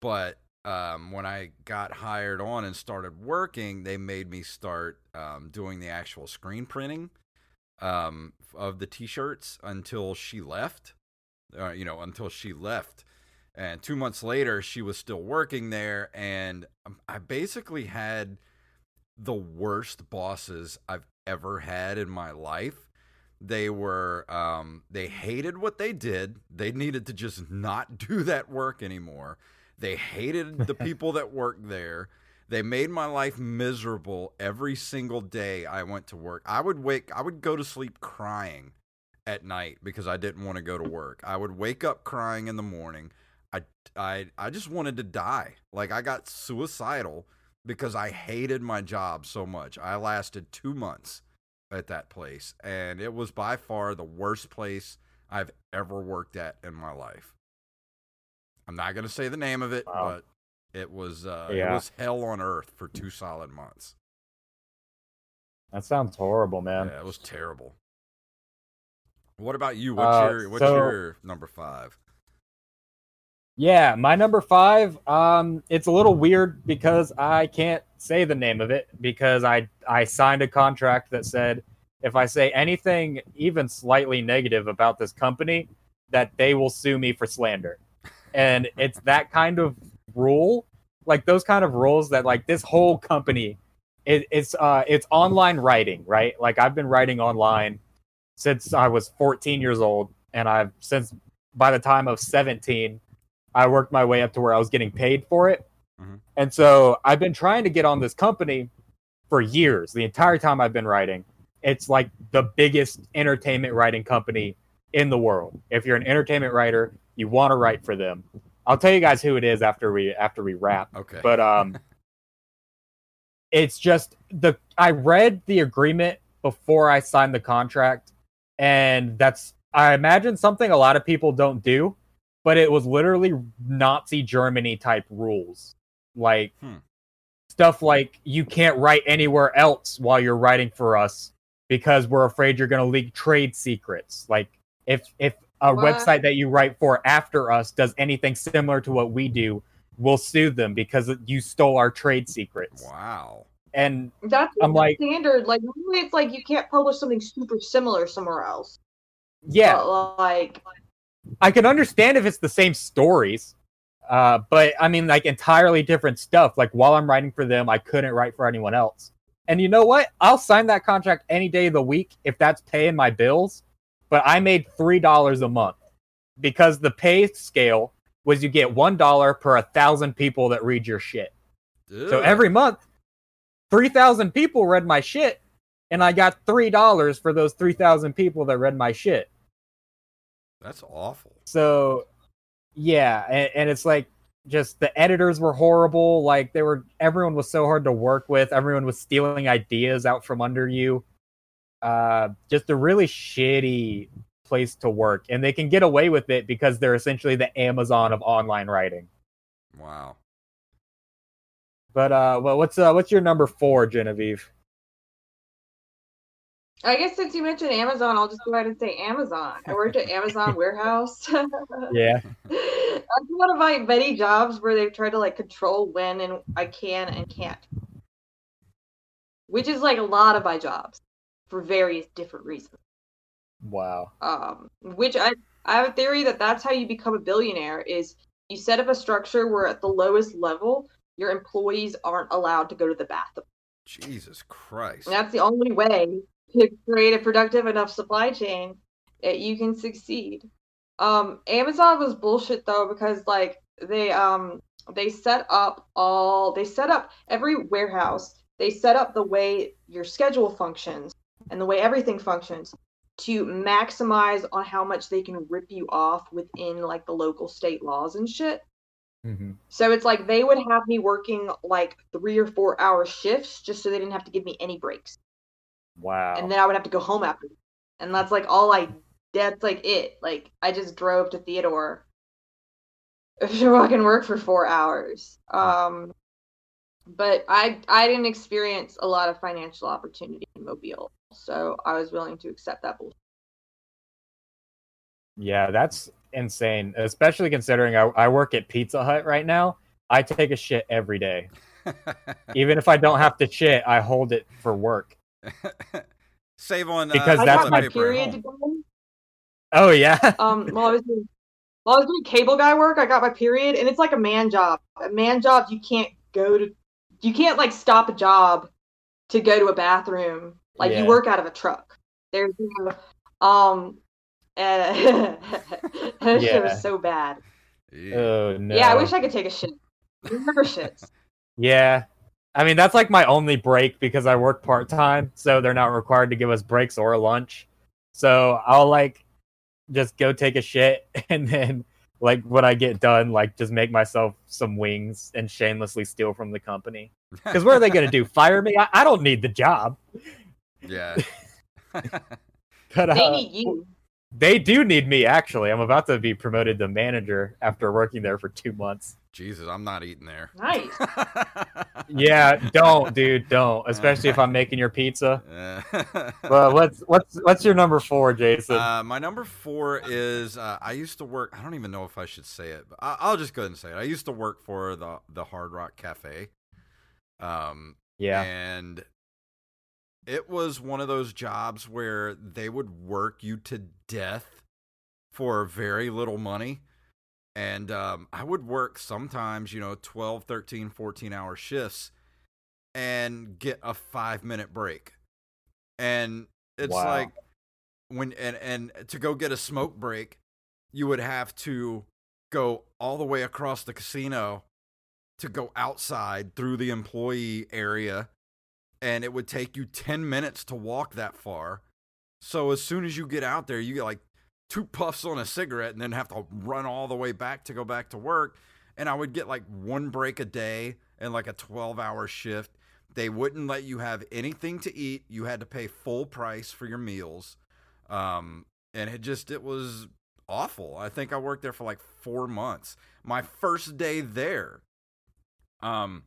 But um, when I got hired on and started working, they made me start um, doing the actual screen printing um, of the t-shirts until she left. Uh, you know, until she left, And two months later, she was still working there, and um, I basically had the worst bosses I've ever had in my life. They were um, they hated what they did. They needed to just not do that work anymore. They hated the people that worked there. They made my life miserable every single day I went to work. I would wake I would go to sleep crying at night because I didn't want to go to work. I would wake up crying in the morning. I I I just wanted to die. Like I got suicidal because I hated my job so much. I lasted 2 months at that place and it was by far the worst place I've ever worked at in my life. I'm not going to say the name of it,
Wow.
but it was uh, it was hell on earth for two solid months.
That sounds horrible, man.
Yeah, it was terrible. What about you? What's
Uh,
your what's
so-
your number five?
Yeah, my number five. Um, it's a little weird because I can't say the name of it because I I signed a contract that said if I say anything even slightly negative about this company, that they will sue me for slander. And it's that kind of rule, like those kind of rules that like this whole company, it, it's uh it's online writing, right? Like I've been writing online since I was 14 years old, and I've since by the time of 17 I worked my way up to where I was getting paid for it.
Mhm.
And so I've been trying to get on this company for years, the entire time I've been writing. It's like the biggest entertainment writing company in the world. If you're an entertainment writer, you want to write for them. I'll tell you guys who it is after we after we wrap.
Okay.
But um it's just the I read the agreement before I signed the contract and that's I imagine something a lot of people don't do, but it was literally Nazi Germany type rules. Like
Hmm.
stuff like you can't write anywhere else while you're writing for us because we're afraid you're going to leak trade secrets. Like if if a
What?
website that you write for after us does anything similar to what we do, we'll sue them because you stole our trade secrets.
wow.
And
That's
I'm like-
standard. Like usually it's like you can't publish something super similar somewhere else.
yeah,
But, like
I can understand if it's the same stories. Uh, but I mean, like entirely different stuff. Like while I'm writing for them, I couldn't write for anyone else. And you know what? I'll sign that contract any day of the week if that's paying my bills. But I made three dollars a month because the pay scale was you get one dollar per a thousand people that read your shit. So every month, three thousand people read my shit, and I got three dollars for those three thousand people that read my shit.
that's awful.
So, yeah, and, and it's like just the editors were horrible. Like they were, everyone was so hard to work with. Everyone was stealing ideas out from under you. Uh, just a really shitty place to work, and they can get away with it because they're essentially the Amazon of online writing.
Wow.
But uh, well, what's uh, what's your number four, Genevieve?
I guess since you mentioned Amazon, I'll just go ahead and say Amazon. I worked at Amazon warehouse.
Yeah,
That's one of my many jobs where they've tried to like control when and I can and can't. Which is like a lot of my jobs for various different reasons.
wow.
Um, which I I have a theory that that's how you become a billionaire is you set up a structure where at the lowest level your employees aren't allowed to go to the bathroom.
Jesus Christ.
And that's the only way to create a productive enough supply chain that you can succeed. Um, Amazon was bullshit though because like they um they set up all they set up every warehouse they set up the way your schedule functions and the way everything functions to maximize on how much they can rip you off within like the local state laws and shit.
hmm
So it's like they would have me working like three or four hour shifts just so they didn't have to give me any breaks.
Wow.
And then I would have to go home after. And that's like all I that's like it. Like I just drove to Theodore to fucking work for four hours. Um but I I didn't experience a lot of financial opportunity in Mobile. So I was willing to accept that bullshit.
Yeah, that's insane. Especially considering I, I work at Pizza Hut right now. I take a shit every day. Even if I don't have to shit, I hold it for work.
Save on uh,
Because
I
that's
got
toilet
my
my
paper at
period
home.
to go.
Oh yeah.
Um well I was doing while I was doing cable guy work, I got my period, and it's like a man job. A man job, you can't go to, you can't like stop a job to go to a bathroom. Like
Yeah.
you work out of a truck. There's no, um, uh, that shit was so bad.
Yeah.
Oh no.
Yeah, I wish I could take a shit. Never shits.
Yeah. I mean, that's like my only break because I work part time, so they're not required to give us breaks or lunch. So I'll like just go take a shit and then like when I get done, like just make myself some wings and shamelessly steal from the company. Because what are they gonna do? Fire me? I, I don't need the job.
yeah.
But
They
uh,
need you.
They do need me actually. I'm about to be promoted to manager after working there for two months.
Jesus, I'm not eating there.
Nice.
Yeah, don't, dude, don't. Especially if I'm making your pizza. Well, what's what's what's your number four, Jason?
Uh, my number four is uh, I used to work. I don't even know if I should say it, but I, I'll just go ahead and say it. I used to work for the the Hard Rock Cafe. Um,
yeah,
and it was one of those jobs where they would work you to death for very little money. And um, I would work sometimes, you know, 12, 13, 14 hour shifts and get a five minute break. And it's
Wow.
like when, and, and to go get a smoke break, you would have to go all the way across the casino to go outside through the employee area and it would take you 10 minutes to walk that far. So as soon as you get out there, you get like two puffs on a cigarette and then have to run all the way back to go back to work. And I would get like one break a day and like a 12 hour shift. They wouldn't let you have anything to eat. You had to pay full price for your meals. Um, and it just, it was awful. I think I worked there for like four months. My first day there, um,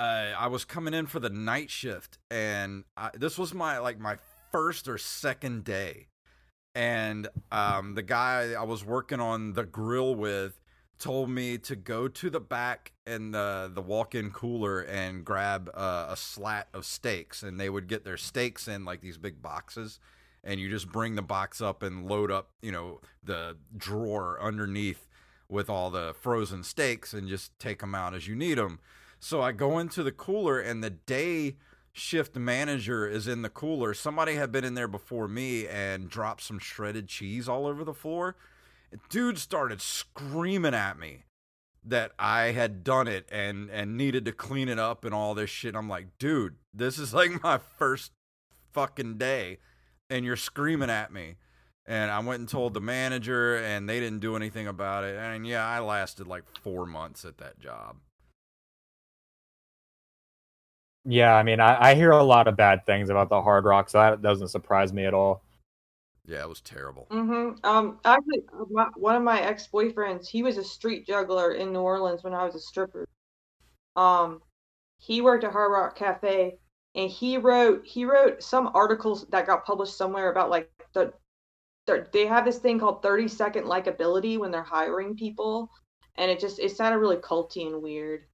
uh, I was coming in for the night shift, and I, this was my like my first or second day, and um, the guy I was working on the grill with told me to go to the back and the the walk-in cooler and grab uh, a slat of steaks, and they would get their steaks in like these big boxes, and you just bring the box up and load up, you know, the drawer underneath with all the frozen steaks, and just take them out as you need them. So I go into the cooler, and the day shift manager is in the cooler. Somebody had been in there before me and dropped some shredded cheese all over the floor. Dude started screaming at me that I had done it and and needed to clean it up and all this shit. I'm like, dude, this is like my first fucking day, and you're screaming at me. And I went and told the manager, and they didn't do anything about it. And yeah, I lasted like four months at that job.
Yeah. I mean, I, I hear a lot of bad things about the Hard Rock, so that doesn't surprise me at all.
Yeah, it was terrible.
hmm Um, actually, my, one of my ex-boyfriends, he was a street juggler in New Orleans when I was a stripper. Um, he worked at Hard Rock Cafe, and he wrote he wrote some articles that got published somewhere about like the, the they have this thing called 30 second likability when they're hiring people, and it just it sounded really culty and weird.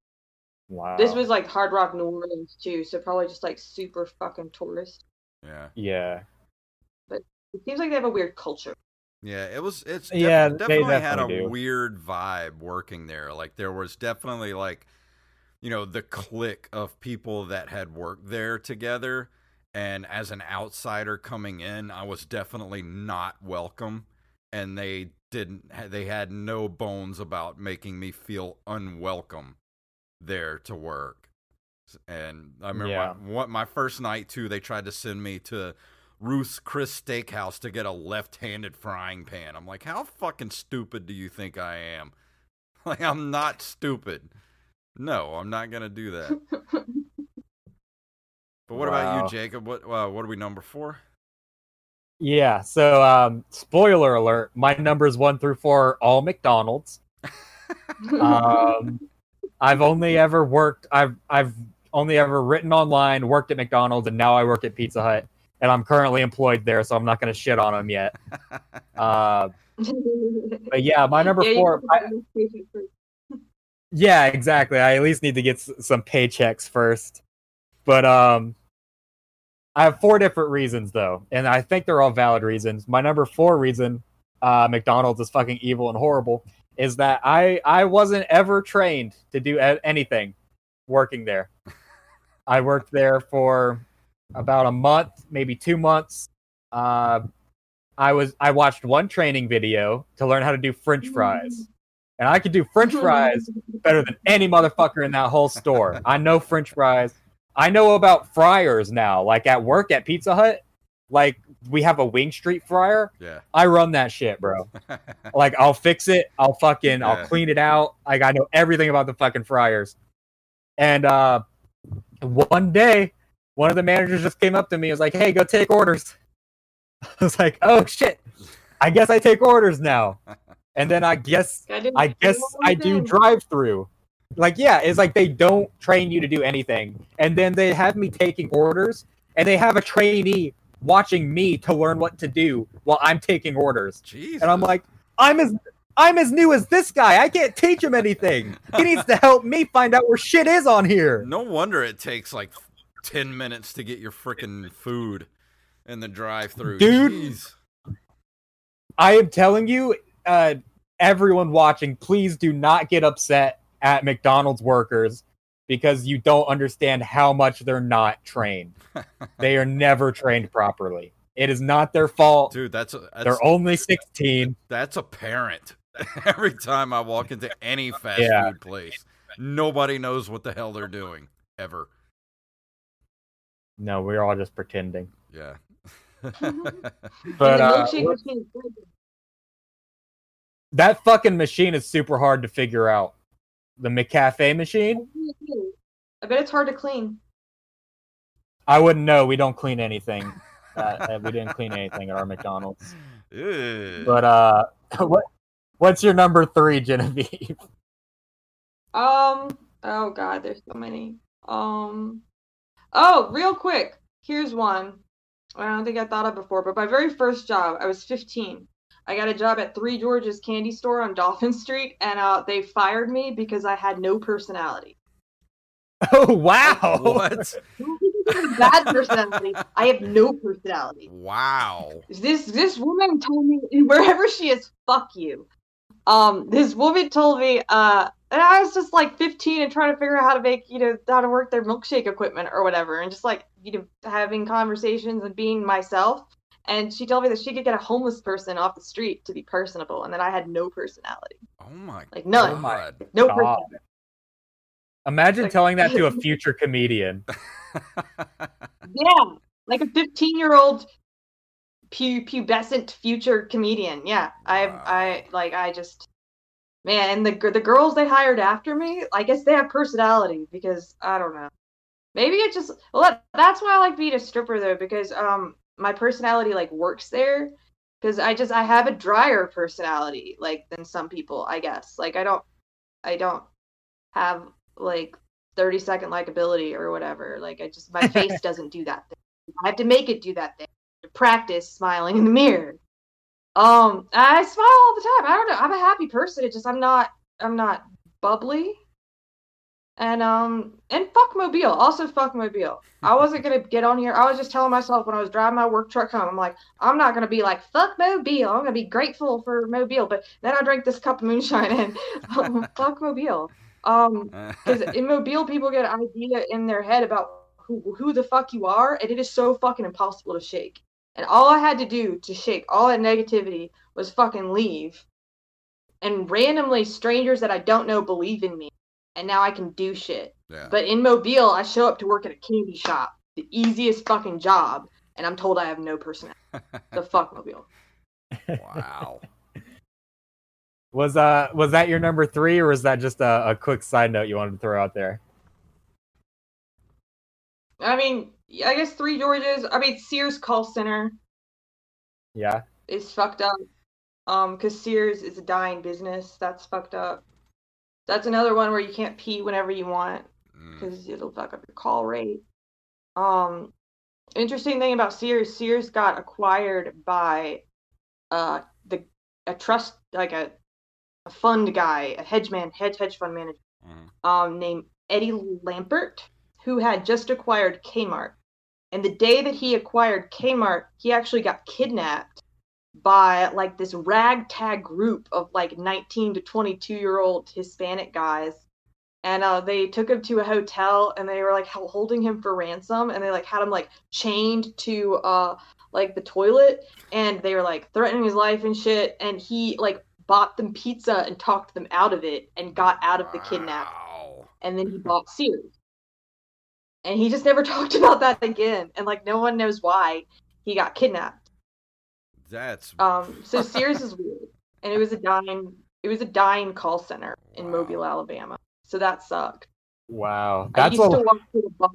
Wow.
This was like Hard Rock New Orleans too, so probably just like super fucking tourist.
Yeah.
yeah.
But it seems like they have a weird culture.
Yeah, it was. It's
Yeah,
def-
they
definitely had a
do.
weird vibe working there. Like there was definitely like, you know, the clique of people that had worked there together. And as an outsider coming in, I was definitely not welcome. And they didn't. They had no bones about making me feel unwelcome there to work. And I remember
Yeah.
my, what my first night too. They tried to send me to Ruth's Chris Steakhouse to get a left-handed frying pan. I'm like, how fucking stupid do you think I am? Like, I'm not stupid. No, I'm not gonna do that. But what about you, Jacob? What uh, what are we number four?
Yeah. So, um, spoiler alert: my numbers one through four are all McDonald's. Um, I've only ever worked. I've I've only ever written online, worked at McDonald's, and now I work at Pizza Hut, and I'm currently employed there, so I'm not going to shit on them yet. Uh, but yeah, my number
Yeah,
four. I,
put it in the station first.
yeah, exactly. I at least need to get s- some paychecks first. But um, I have four different reasons though, and I think they're all valid reasons. My number four reason uh, McDonald's is fucking evil and horrible is that I I wasn't ever trained to do anything working there. I worked there for about a month, maybe two months. Uh, I was I watched one training video to learn how to do French fries, and I could do French fries better than any motherfucker in that whole store. I know French fries. I know about fryers now. Like at work at Pizza Hut, like we have a Wing Street fryer.
Yeah.
I run that shit, bro. Like I'll fix it. I'll fucking
Yeah.
I'll clean it out. Like I know everything about the fucking fryers. And uh one day, one of the managers just came up to me and was like, "Hey, go take orders." I was like, "Oh shit. I guess I take orders now." And then I guess
I,
I guess I do drive through. Like, yeah, it's like they don't train you to do anything. And then they have me taking orders and they have a trainee watching me to learn what to do while I'm taking orders.
Jesus.
And I'm like, I'm as I'm as new as this guy. I can't teach him anything. He needs to help me find out where shit is on here.
No wonder it takes like 10 minutes to get your freaking food in the drive through.
Dude. I am telling you, uh, everyone watching, please do not get upset at McDonald's workers because you don't understand how much they're not trained. they are never trained properly. It is not their fault.
Dude, that's a, that's,
They're only 16.
that's apparent. Every time I walk into any fast
Yeah.
food place, nobody knows what the hell they're doing ever.
No, we're all just pretending.
Yeah.
But uh,
milkshake machine is really good.
that fucking machine is super hard to figure out. The McCafe machine?
I bet it's hard to clean.
I wouldn't know. We don't clean anything. Uh, uh, we didn't clean anything at our McDonald's.
Ew.
But uh, what what's your number three, Genevieve?
Um. Oh God, there's so many. Um. Oh, real quick. Here's one. I don't think I thought of before, but my very first job, I was 15. I got a job at Three George's Candy Store on Dauphin Street, and uh, they fired me because I had no personality.
Oh wow!
what?
Bad personality. I have no personality.
Wow.
This this woman told me wherever she is, fuck you. Um, this woman told me, uh, and I was just like 15 and trying to figure out how to make, you know, how to work their milkshake equipment or whatever, and just like, you know, having conversations and being myself. And she told me that she could get a homeless person off the street to be personable, and that I had no personality,
Oh my god.
like none,
god.
no personality.
Imagine
Like-
telling that to a future comedian.
Yeah, like a 15 year old pu- pubescent future comedian. Yeah, I
Wow.
I like I just man, and the the girls they hired after me, I guess they have personality because I don't know. Maybe it just well that, that's why I like being a stripper though because um my personality like works there because I just I have a drier personality like than some people I guess like I don't I don't have like 30 second likability or whatever like I just my face doesn't do that thing. I have to make it do that thing. To practice smiling in the mirror. Um, I smile all the time. I don't know. I'm a happy person. It just I'm not I'm not bubbly. And um and fuck Mobile. Also fuck Mobile. I wasn't gonna get on here. I was just telling myself when I was driving my work truck home, I'm like, I'm not gonna be like fuck Mobile. I'm gonna be grateful for Mobile. But then I drank this cup of moonshine and fuck Mobile. Um because in Mobile, people get an idea in their head about who who the fuck you are, and it is so fucking impossible to shake. And all I had to do to shake all that negativity was fucking leave. And randomly, strangers that I don't know believe in me, and now I can do shit.
yeah.
But in Mobile, I show up to work at a candy shop, the easiest fucking job, and I'm told I have no personality. the fuck Mobile.
wow.
Was uh was that your number three, or was that just a, a quick side note you wanted to throw out there?
I mean, I guess Three Georges. I mean, Sears call center.
Yeah.
is fucked up. Um, because Sears is a dying business. That's fucked up. That's another one where you can't pee whenever you want
Mm.
because it'll fuck up your call rate. Um, interesting thing about Sears, Sears got acquired by uh the a trust like a a fund guy, a hedge man, hedge hedge fund manager
Mhm.
um, named Eddie Lampert, who had just acquired Kmart. And the day that he acquired Kmart, he actually got kidnapped by like this ragtag group of like 19 to 22 year old Hispanic guys. And uh, they took him to a hotel and they were like holding him for ransom and they like had him like chained to uh like the toilet and they were like threatening his life and shit and he like bought them pizza and talked them out of it and got out of the kidnap
Wow.
and then he bought Sears. And he just never talked about that again. And like no one knows why he got kidnapped.
That's
Um so Sears is weird. And it was a dying it was a dying call center in
Wow.
Mobile, Alabama. So that sucked.
Wow,
I
that's
used
a
to walk through the bar.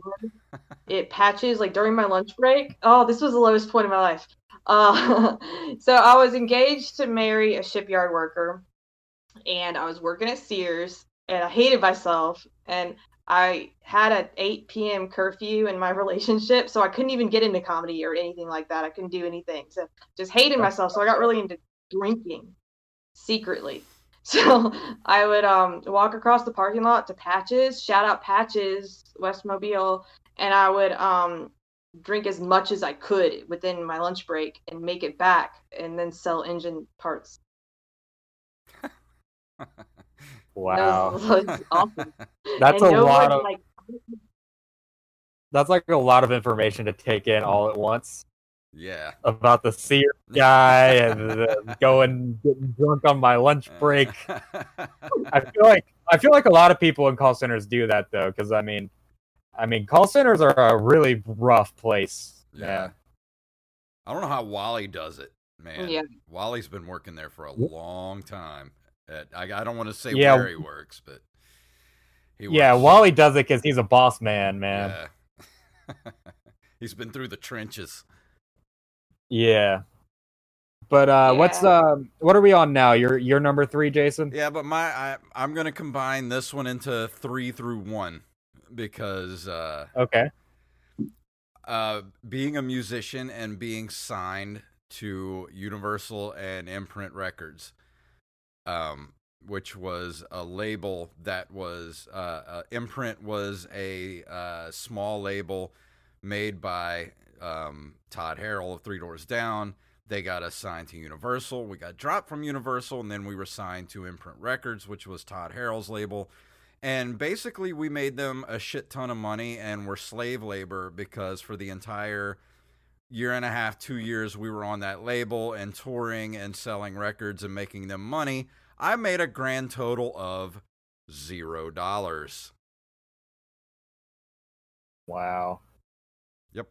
It patches like during my lunch break. Oh, this was the lowest point in my life. Uh, so I was engaged to marry a shipyard worker, and I was working at Sears, and I hated myself, and I had an 8 p.m. curfew in my relationship, so I couldn't even get into comedy or anything like that. I couldn't do anything. So just hated myself. So I got really into drinking secretly. So I would um walk across the parking lot to Patches, shout out Patches, West Mobile, and I would um drink as much as I could within my lunch break and make it back and then sell engine parts.
wow.
That was, awesome.
That's
And
a
no
lot
one,
of
like
that's like a lot of information to take in all at once
yeah.
about the seer guy and the going getting drunk on my lunch uh, break. I feel like I feel like a lot of people in call centers do that though, because I mean, I mean, call centers are a really rough place.
yeah. I don't know how Wally does it, man.
Yeah.
Wally's been working there for a long time. At, I, I don't want to say
Yeah.
where he works, but he
Yeah, Wally does it because he's a boss man, man.
Yeah. He's been through the trenches.
Yeah. But uh, what's
Yeah.
um, what are we on now? You're you're number three, Jason.
Yeah, but my I, I'm gonna combine this one into three through one because uh,
Okay.
uh, being a musician and being signed to Universal and Imprint Records, um, which was a label that was uh, uh, Imprint was a uh, small label made by um, Todd Harrell of Three Doors Down. They got us signed to Universal. We got dropped from Universal, and then we were signed to Imprint Records, which was Todd Harrell's label. And basically, we made them a shit ton of money and were slave labor because for the entire year and a half, two years, we were on that label and touring and selling records and making them money. I made a grand total of zero dollars.
Wow. Yep.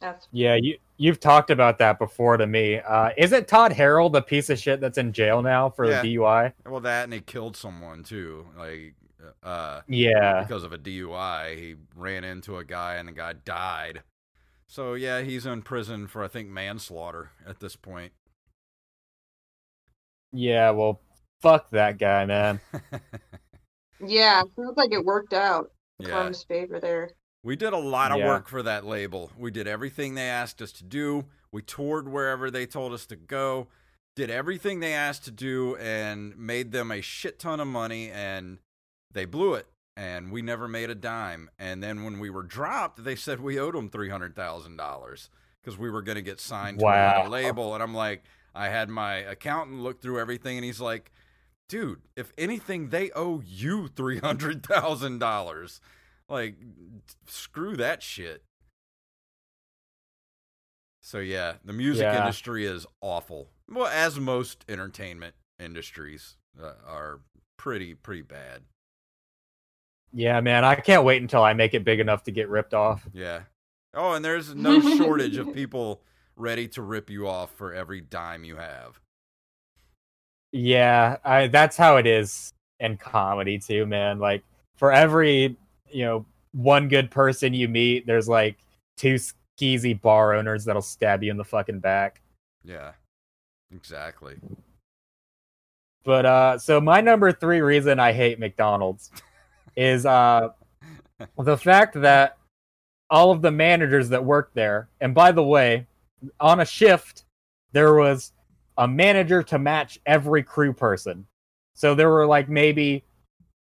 That's
Yeah, you you've talked about that before to me. Uh, isn't Todd Harrell the piece of shit that's in jail now for
Yeah.
DUI?
Well, that and he killed someone too, like uh,
Yeah.
because of a DUI. He ran into a guy and the guy died. So yeah, he's in prison for I think manslaughter at this point.
Yeah. Well, fuck that guy, man.
yeah, sounds like it worked out in
yeah.
Karma's favor there.
We did a lot of
Yeah.
work for that label. We did everything they asked us to do. We toured wherever they told us to go, did everything they asked to do, and made them a shit ton of money, and they blew it. And we never made a dime. And then when we were dropped, they said we owed them $300,000 because we were going to get signed to
Wow.
another label. And I'm like, I had my accountant look through everything, and he's like, dude, if anything, they owe you $300,000. Like, screw that shit. So yeah, the music
Yeah.
industry is awful. Well, as most entertainment industries uh, are pretty pretty bad.
Yeah, man. I can't wait until I make it big enough to get ripped off.
Yeah. Oh, and there's no shortage of people ready to rip you off for every dime you have.
Yeah, I that's how it is in comedy too, man. Like for every, you know, one good person you meet, there's like two skeezy bar owners that'll stab you in the fucking back.
Yeah. Exactly.
But uh so my number 3 reason I hate McDonald's is uh the fact that all of the managers that worked there, and by the way, on a shift there was a manager to match every crew person. So there were like maybe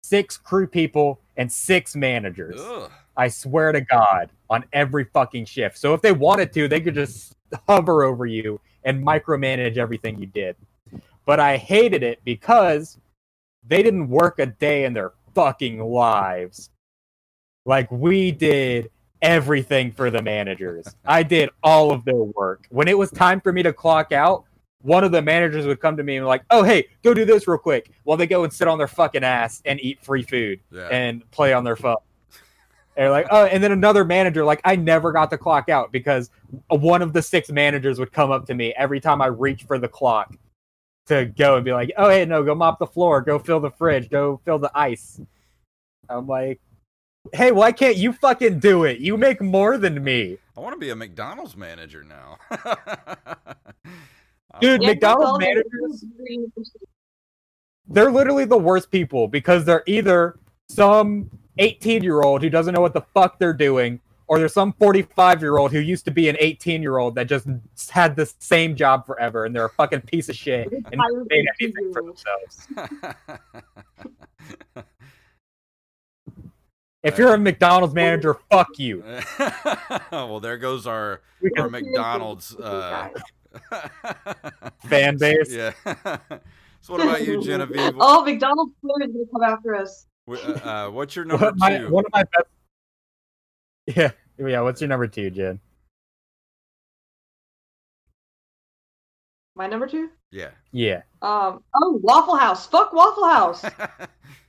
six crew people and six managers.
Ugh.
I swear to God, on every fucking shift. So if they wanted to, they could just hover over you and micromanage everything you did. But I hated it because they didn't work a day in their fucking lives. Like we did everything for the managers. I did all of their work. When it was time for me to clock out, one of the managers would come to me and be like, "Oh, hey, go do this real quick." While they go and sit on their fucking ass and eat free food
Yeah.
and play on their phone. And like, oh, and then another manager, like I never got to clock out because one of the six managers would come up to me every time I reached for the clock to go and be like, "Oh, hey, no, go mop the floor, go fill the fridge, go fill the ice." I'm like, "Hey, why can't you fucking do it? You make more than me."
I want to be a McDonald's manager now.
Dude,
Yeah,
McDonald's
McDonald's-
managers they're literally the worst people because they're either some 18 year old who doesn't know what the fuck they're doing, or there's some 45 year old who used to be an 18 year old that just had the same job forever and they're a fucking piece of shit and made anything for themselves. If you're a McDonald's manager, fuck you.
well, there goes our our McDonald's uh,
fan base.
Yeah. so, what about you, Genevieve?
Oh, McDonald's players gonna come after us.
Uh, uh, what's your number
What my,
two?
one of my best. Yeah, yeah. What's your number two, Jen?
My number two.
Yeah.
Yeah.
Um. Oh, Waffle House. Fuck Waffle House.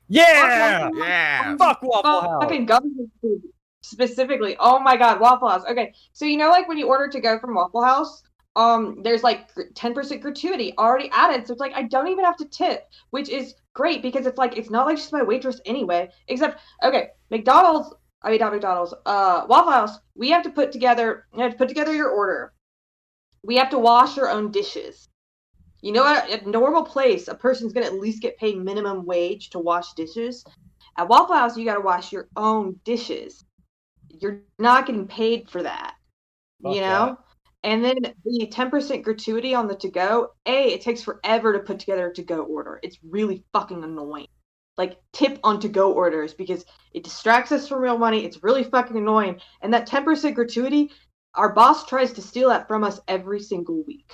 Yeah.
yeah.
Fuck Waffle House.
Fucking government food specifically. Oh my god, Waffle House. Okay, so you know, like when you order to go from Waffle House, um, there's like ten percent gratuity already added, so it's like I don't even have to tip, which is great because it's like it's not like she's my waitress anyway. Except, okay, McDonald's. I mean, not McDonald's. Uh, Waffle House. We have to put together. You have to put together your order. We have to wash your own dishes. You know, at a normal place, a person's gonna at least get paid minimum wage to wash dishes. At Waffle House, you got to wash your own dishes. You're not getting paid for that,
Fuck
you know. And then the ten percent gratuity on the to go. A, it takes forever to put together a to go order. It's really fucking annoying. Like tip on to go orders because it distracts us from real money. It's really fucking annoying. And that ten percent gratuity, our boss tries to steal that from us every single week.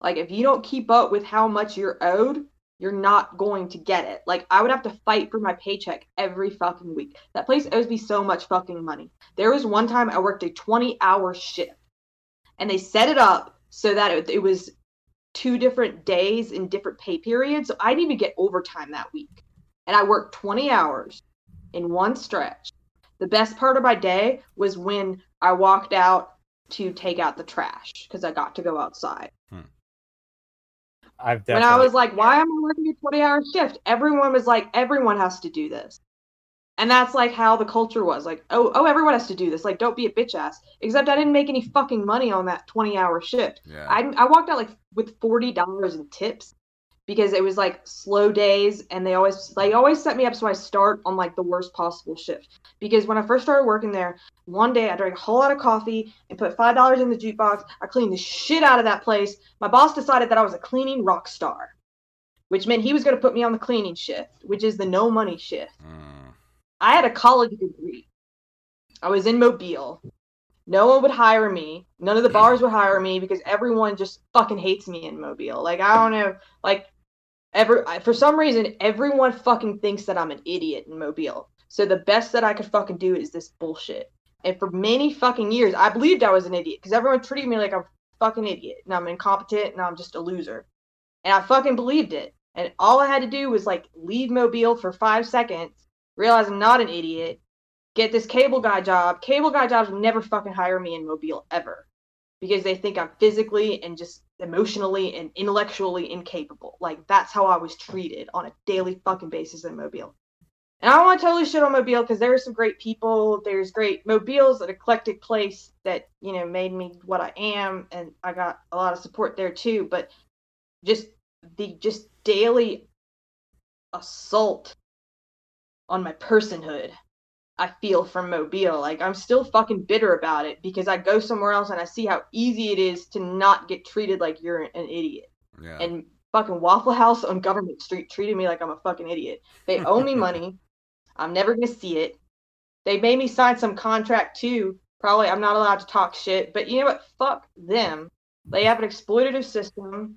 Like if you don't keep up with how much you're owed, you're not going to get it. Like I would have to fight for my paycheck every fucking week. That place owes me so much fucking money. There was one time I worked a 20 hour shift and they set it up so that it, it was two different days in different pay periods. So I didn't even get overtime that week. And I worked 20 hours in one stretch. The best part of my day was when I walked out to take out the trash because I got to go outside hmm.
I've
when. I was like, why am I working a 20 hour shift? Everyone was like, everyone has to do this. And that's like how the culture was like, oh, oh, everyone has to do this. Like, don't be a bitch ass. Except I didn't make any fucking money on that 20 hour shift.
Yeah.
I, I walked out like with $40 in tips because it was like slow days and they always they always set me up so I start on like the worst possible shift. Because when I first started working there, one day I drank a whole lot of coffee and put five dollars in the jukebox. I cleaned the shit out of that place. My boss decided that I was a cleaning rock star, which meant he was going to put me on the cleaning shift, which is the no money shift.
Mm.
I had a college degree. I was in Mobile. No one would hire me. None of the bars would hire me because everyone just fucking hates me in Mobile. Like I don't know, like every for some reason everyone fucking thinks that I'm an idiot in Mobile. So the best that I could fucking do is this bullshit. And for many fucking years, I believed I was an idiot because everyone treated me like I'm a fucking idiot and I'm incompetent and I'm just a loser. And I fucking believed it. And all I had to do was like leave Mobile for five seconds, realize I'm not an idiot, get this cable guy job. Cable guy jobs will never fucking hire me in Mobile ever because they think I'm physically and just emotionally and intellectually incapable. Like that's how I was treated on a daily fucking basis in Mobile. And I don't want to totally shit on Mobile because there are some great people. There's great Mobile's an eclectic place that you know made me what I am, and I got a lot of support there too. But just the just daily assault on my personhood I feel from Mobile. Like I'm still fucking bitter about it because I go somewhere else and I see how easy it is to not get treated like you're an idiot.
Yeah.
And fucking Waffle House on Government Street treated me like I'm a fucking idiot. They owe me money. I'm never gonna see it. They made me sign some contract too. Probably I'm not allowed to talk shit, but you know what? Fuck them. They have an exploitative system.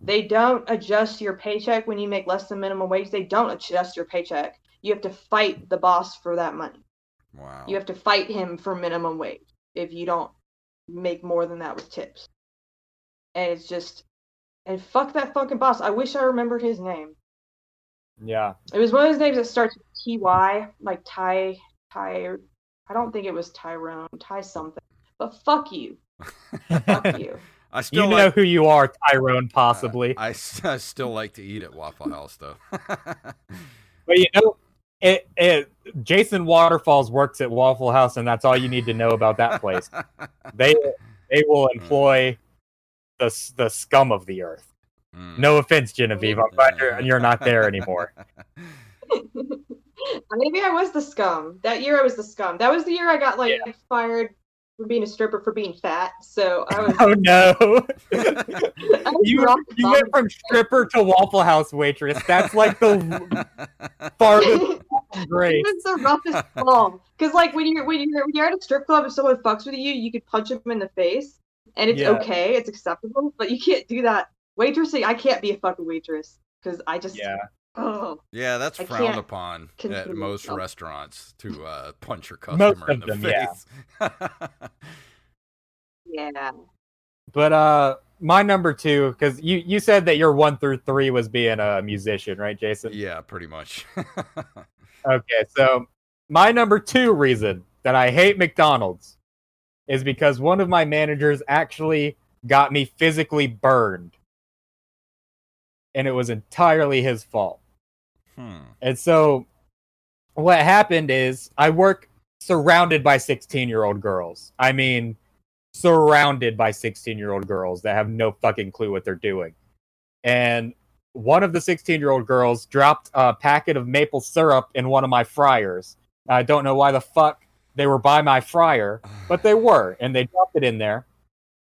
They don't adjust your paycheck when you make less than minimum wage. They don't adjust your paycheck. You have to fight the boss for that money.
Wow.
You have to fight him for minimum wage if you don't make more than that with tips. And it's just, and fuck that fucking boss. I wish I remembered his name.
Yeah.
It was one of those names that starts with T Y, like Ty Ty. I don't think it was Tyrone, Ty something. But fuck you, fuck you.
I still
You know
like,
who you are, Tyrone, possibly.
I I still like to eat at Waffle House though.
But you know, it, it Jason Waterfalls works at Waffle House, and that's all you need to know about that place. They they will employ the the scum of the earth.
Mm.
No offense, Genevieve. I'm glad you're you're not there anymore.
Maybe I was the scum. That year I was the scum. That was the year I got like
Yeah.
fired for being a stripper for being fat. So I was.
Oh no!
Was
you you went from stripper to Waffle House waitress. That's like the farthest from
It was the roughest fall. Because like when you're when you're when you're at a strip club, if someone fucks with you, you could punch them in the face, and it's
Yeah.
okay, it's acceptable. But you can't do that. Waitressing, I can't be a fucking waitress because I just
Yeah.
oh
yeah, that's
I
frowned upon at most
myself.
restaurants to uh, punch your
Most
customer in the
them, yeah.
face.
yeah.
But uh, my number two, because you you said that your one through three was being a musician, right, Jason?
yeah, pretty much.
Okay, so my number two reason that I hate McDonald's is because one of my managers actually got me physically burned. And it was entirely his fault.
hmm.
And so what happened is I work surrounded by 16 year old girls. I mean, surrounded by 16 year old girls that have no fucking clue what they're doing. And one of the 16 year old girls dropped a packet of maple syrup in one of my fryers. I don't know why the fuck they were by my fryer, but they were, and they dropped it in there.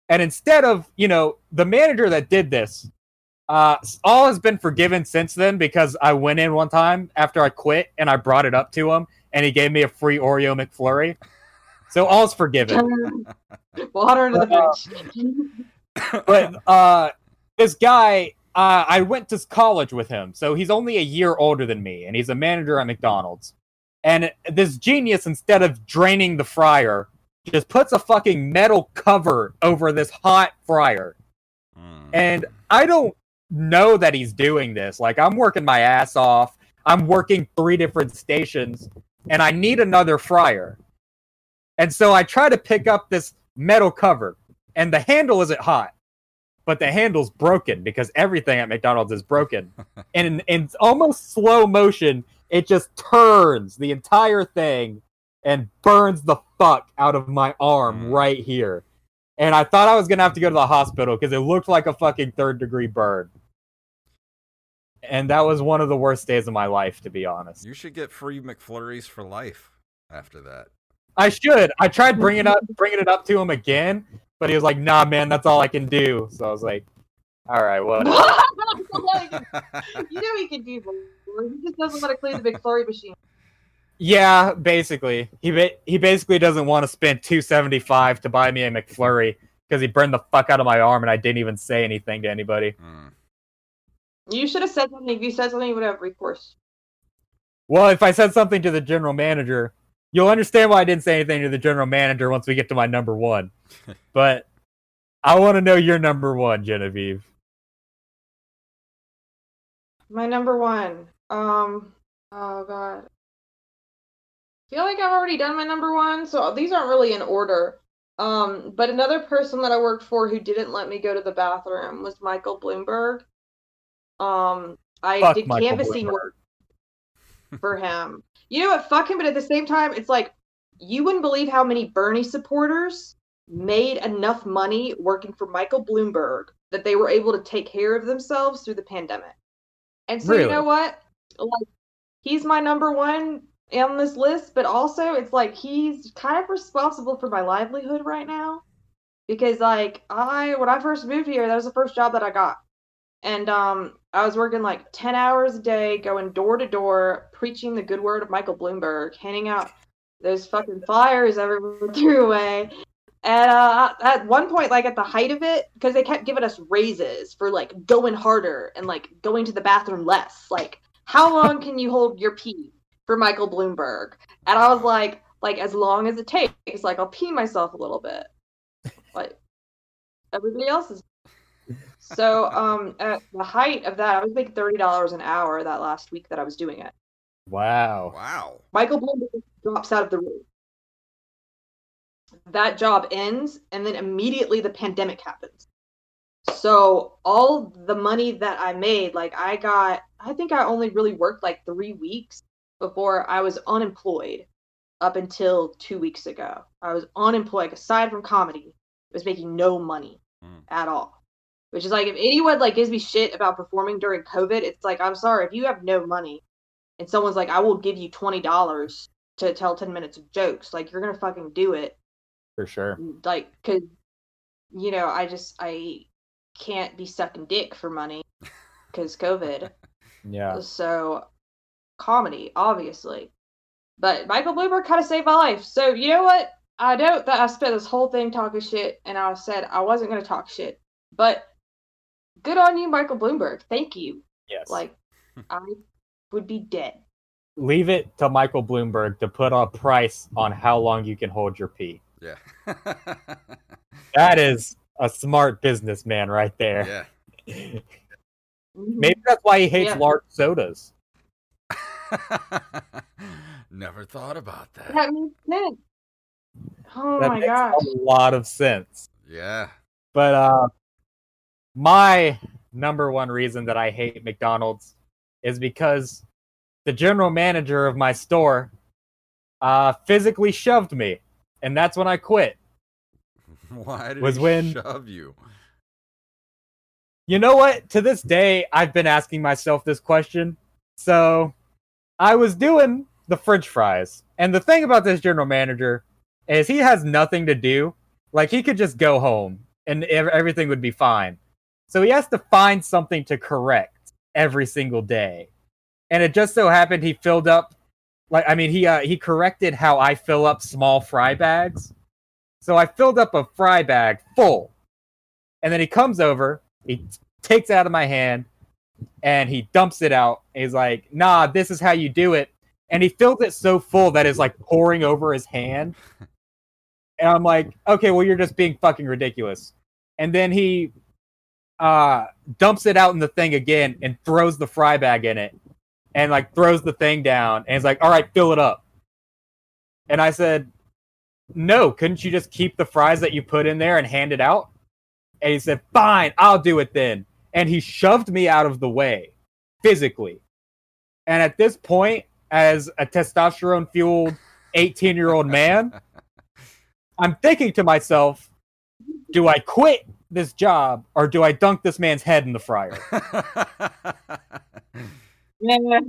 And instead of, you know, the manager that did this, uh, all has been forgiven since then because I went in one time after I quit and I brought it up to him and he gave me a free Oreo McFlurry. So all's forgiven.
Water into the
Uh, but uh, this guy, uh, I went to college with him, so he's only a year older than me, and he's a manager at McDonald's. And this genius, instead of draining the fryer, just puts a fucking metal cover over this hot fryer.
Hmm.
And I don't know that he's doing this. Like, I'm working my ass off. I'm working three different stations, and I need another fryer. And so I try to pick up this metal cover, and the handle isn't hot, but the handle's broken because everything at McDonald's is broken. and in, in almost slow motion, it just turns the entire thing and burns the fuck out of my arm
Mm.
right here. And I thought I was gonna have to go to the hospital because it looked like a fucking third degree burn. And that was one of the worst days of my life, to be honest.
You should get free McFlurries for life after that.
I should. I tried bringing up bringing it up to him again, but he was like, "Nah, man, that's all I can do." So I was like, "All right, well."
you know he can do more. He just doesn't want to clean the big flurry machine.
Yeah, basically, he ba- he basically doesn't want to spend two seventy five to buy me a McFlurry because he burned the fuck out of my arm, and I didn't even say anything to anybody.
Hmm.
You should have said something. If you said something, you would have recourse.
Well, if I said something to the general manager, you'll understand why I didn't say anything to the general manager once we get to my number one. but I want to know your number one, Genevieve.
My number one. Um. Oh god. I feel like I've already done my number one, so these aren't really in order. Um, but another person that I worked for who didn't let me go to the bathroom was Michael Bloomberg. Um, I
Fuck
did
Michael
canvassing
Bloomberg.
work for him. You know what? Fuck him. But at the same time, it's like you wouldn't believe how many Bernie supporters made enough money working for Michael Bloomberg that they were able to take care of themselves through the pandemic. And so you know what? Like he's my number one on this list, but also it's like he's kind of responsible for my livelihood right now. Because like I when I first moved here, that was the first job that I got. And um I was working like 10 hours a day, going door to door, preaching the good word of Michael Bloomberg, handing out those fucking flyers everyone threw away. And uh, at one point, like at the height of it, because they kept giving us raises for like going harder and like going to the bathroom less. Like, how long can you hold your pee for Michael Bloomberg? And I was like, like as long as it takes. Like I'll pee myself a little bit. Like everybody else is. So um, at the height of that, I was making thirty dollars an hour that last week that I was doing it.
Wow.
Wow.
Michael Bloomberg drops out of the room. That job ends, and then immediately the pandemic happens. So all the money that I made, like I got, I think I only really worked like three weeks before I was unemployed up until two weeks ago. I was unemployed aside from comedy. I was making no money
Mm.
at all. Which is like if anyone like gives me shit about performing during COVID, it's like I'm sorry if you have no money and someone's like I will give you twenty dollars to tell ten minutes of jokes, like you're gonna fucking do it,
For sure.
Mm, like because you know I just I can't be sucking dick for money because COVID.
Yeah.
So, comedy, obviously. But Michael Bloomberg kind of saved my life. So, you know what? I know that I spent this whole thing talking shit, and I said I wasn't to talk shit. But good on you, Michael Bloomberg. Thank you.
Yes.
Like, I would be dead.
leave it to Michael Bloomberg to put a price on how long you can hold your pee.
Yeah.
That is a smart businessman right there.
yeah.
Maybe that's why he hates
Yeah.
large sodas.
Never thought about that.
That makes sense. Oh
that
my
makes
gosh.
a lot of sense.
Yeah.
But uh my number one reason that I hate McDonald's is because the general manager of my store uh physically shoved me. And that's when I quit.
Why did
Was
he
when-
shove you?
You know what? To this day, I've been asking myself this question. So, I was doing the french fries. And the thing about this general manager is he has nothing to do. Like, he could just go home and everything would be fine. So, he has to find something to correct every single day. And it just so happened he filled up, like, I mean, he, uh, he corrected how I fill up small fry bags. So, I filled up a fry bag full. And then he comes over, he takes it out of my hand and he dumps it out. He's like, nah, this is how you do it. And he filled it so full that it's like pouring over his hand. And I'm like, okay, well, you're just being fucking ridiculous. And then he uh, dumps it out in the thing again and throws the fry bag in it and like throws the thing down. And he's like, all right, fill it up. And I said, no, couldn't you just keep the fries that you put in there and hand it out? And he said, Fine, I'll do it then. And he shoved me out of the way physically. And at this point, as a testosterone fueled 18 year old man, I'm thinking to myself, do I quit this job or do I dunk this man's head in the fryer?
Yeah,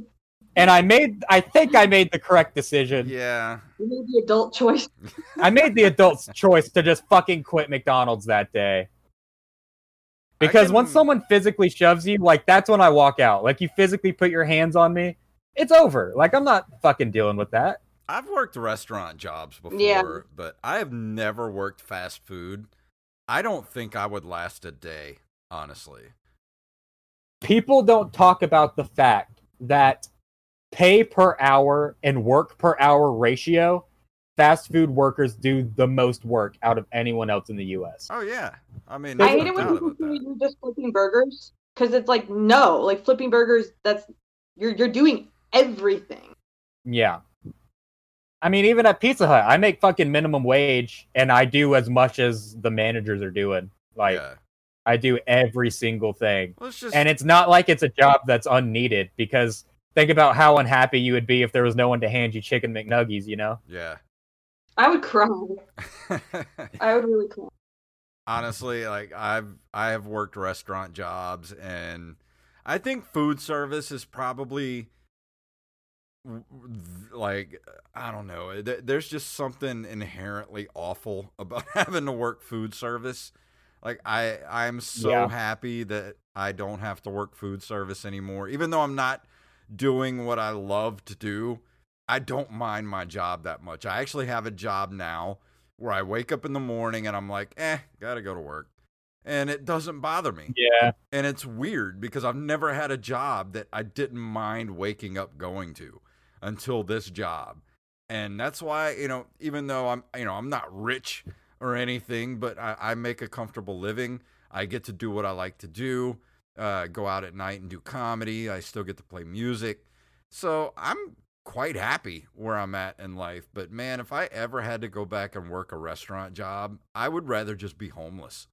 And I made, I think I made the correct decision.
yeah.
you made the adult choice.
I made the adult's choice to just fucking quit McDonald's that day. Because
can-
once someone physically shoves you, like that's when I walk out. Like you physically put your hands on me, it's over. Like I'm not fucking dealing with that.
I've worked restaurant jobs before,
Yeah.
but I have never worked fast food. I don't think I would last a day, honestly.
People don't talk about the fact that pay per hour and work per hour ratio, fast food workers do the most work out of anyone else in the US.
Oh yeah. I mean,
I hate it when people say you're just flipping burgers because it's like no, like flipping burgers. That's you're you're doing everything.
Yeah. I mean, even at Pizza Hut, I make fucking minimum wage and I do as much as the managers are doing. Like,
yeah.
I do every single thing.
Let's just
And it's not like it's a job that's unneeded because think about how unhappy you would be if there was no one to hand you chicken McNuggies, you know?
yeah.
I would cry. I would really cry.
honestly like i've i have worked restaurant jobs and i think food service is probably w- w- like i don't know there's just something inherently awful about having to work food service like i i'm so
Yeah.
happy that i don't have to work food service anymore even though i'm not doing what i love to do i don't mind my job that much i actually have a job now where I wake up in the morning and I'm like, eh, gotta go to work. And it doesn't bother me.
Yeah.
And it's weird because I've never had a job that I didn't mind waking up going to until this job. And that's why, you know, even though I'm, you know, I'm not rich or anything, but I, I make a comfortable living. I get to do what I like to do, uh, go out at night and do comedy. I still get to play music. So I'm quite happy where I'm at in life. But man, if I ever had to go back and work a restaurant job, I would rather just be homeless.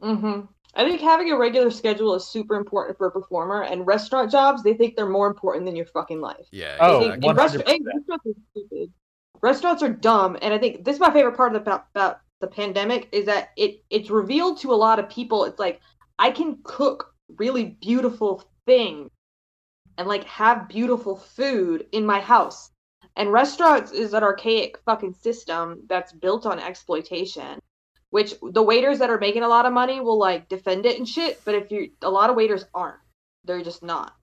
Hmm I think having a regular schedule is super important for a performer, and restaurant jobs, they think they're more important than your fucking life.
Yeah.
Oh,
think- and
100%.
hey, restaurants are stupid. Restaurants are dumb, and I think this is my favorite part of the, about, about the pandemic is that it it's revealed to a lot of people. It's like I can cook really beautiful things and like have beautiful food in my house. And restaurants is an archaic fucking system that's built on exploitation. Which the waiters that are making a lot of money will like defend it and shit, but if you a lot of waiters aren't. They're just not.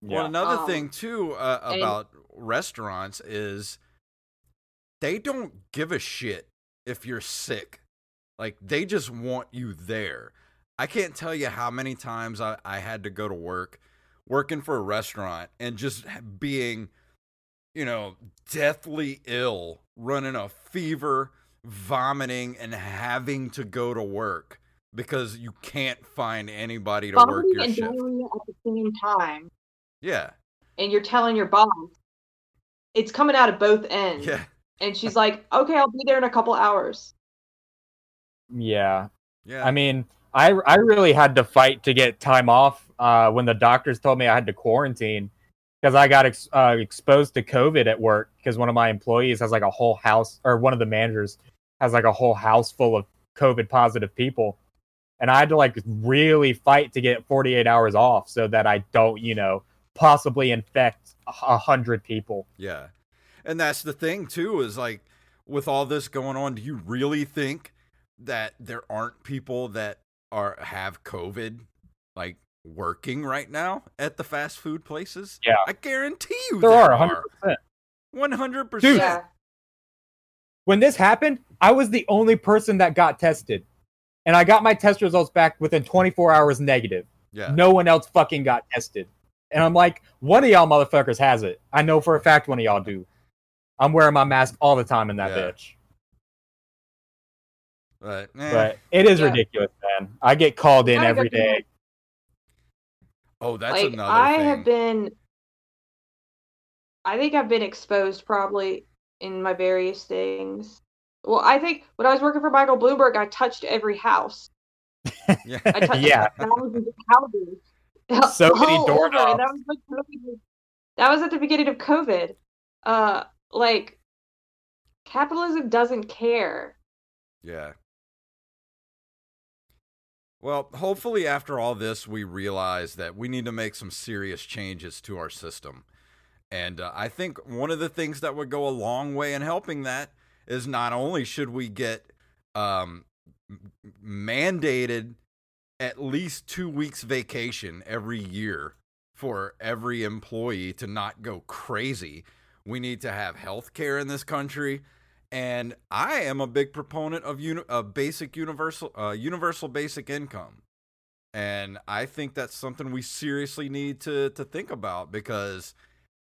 Well, another
Um,
thing too uh,
and-
about restaurants is they don't give a shit if you're sick. Like they just want you there. I can't tell you how many times I, I had to go to work working for a restaurant and just being, you know, deathly ill, running a fever, vomiting, and having to go to work because you can't find anybody to work
Vomiting
your
and
shift.
diarrhea at the same time.
Yeah.
and you're telling your boss it's coming out of both ends.
Yeah.
And she's like, "Okay, I'll be there in a couple hours."
Yeah.
Yeah.
I mean, I I really had to fight to get time off uh, when the doctors told me I had to quarantine because I got ex- uh, exposed to COVID at work because one of my employees has like a whole house or one of the managers has like a whole house full of COVID positive people, and I had to like really fight to get 48 hours off so that I don't you know possibly infect a a hundred people.
Yeah. And that's the thing too is like with all this going on, do you really think that there aren't people that are have COVID like working right now at the fast food places?
Yeah.
I guarantee you
There
there,
are 100. percent
One hundred
Dude.
percent.
Yeah.
when this happened, I was the only person that got tested. And I got my test results back within 24 hours negative.
Yeah.
No one else fucking got tested. And I'm like, one of y'all motherfuckers has it. I know for a fact one of y'all do. I'm wearing my mask all the time in that
Yeah.
bitch.
But, eh.
But it is
Yeah.
ridiculous, man. I get called in
Gotta
every
go-
day.
oh, that's
like
another
I
thing.
have been I think I've been exposed probably in my various things. Well, I think when I was working for Michael Bloomberg, I touched every house.
yeah.
I touched
Yeah.
thousands of houses.
So many
all
doorknobs.
that was like that was at the beginning of COVID. Uh, like capitalism doesn't care.
Yeah. Well, hopefully, after all this, we realize that we need to make some serious changes to our system. And uh, I think one of the things that would go a long way in helping that is not only should we get um, mandated at least two weeks vacation every year for every employee to not go crazy, we need to have health care in this country. And I am a big proponent of uni- of basic universal uh, universal basic income, and I think that's something we seriously need to to think about because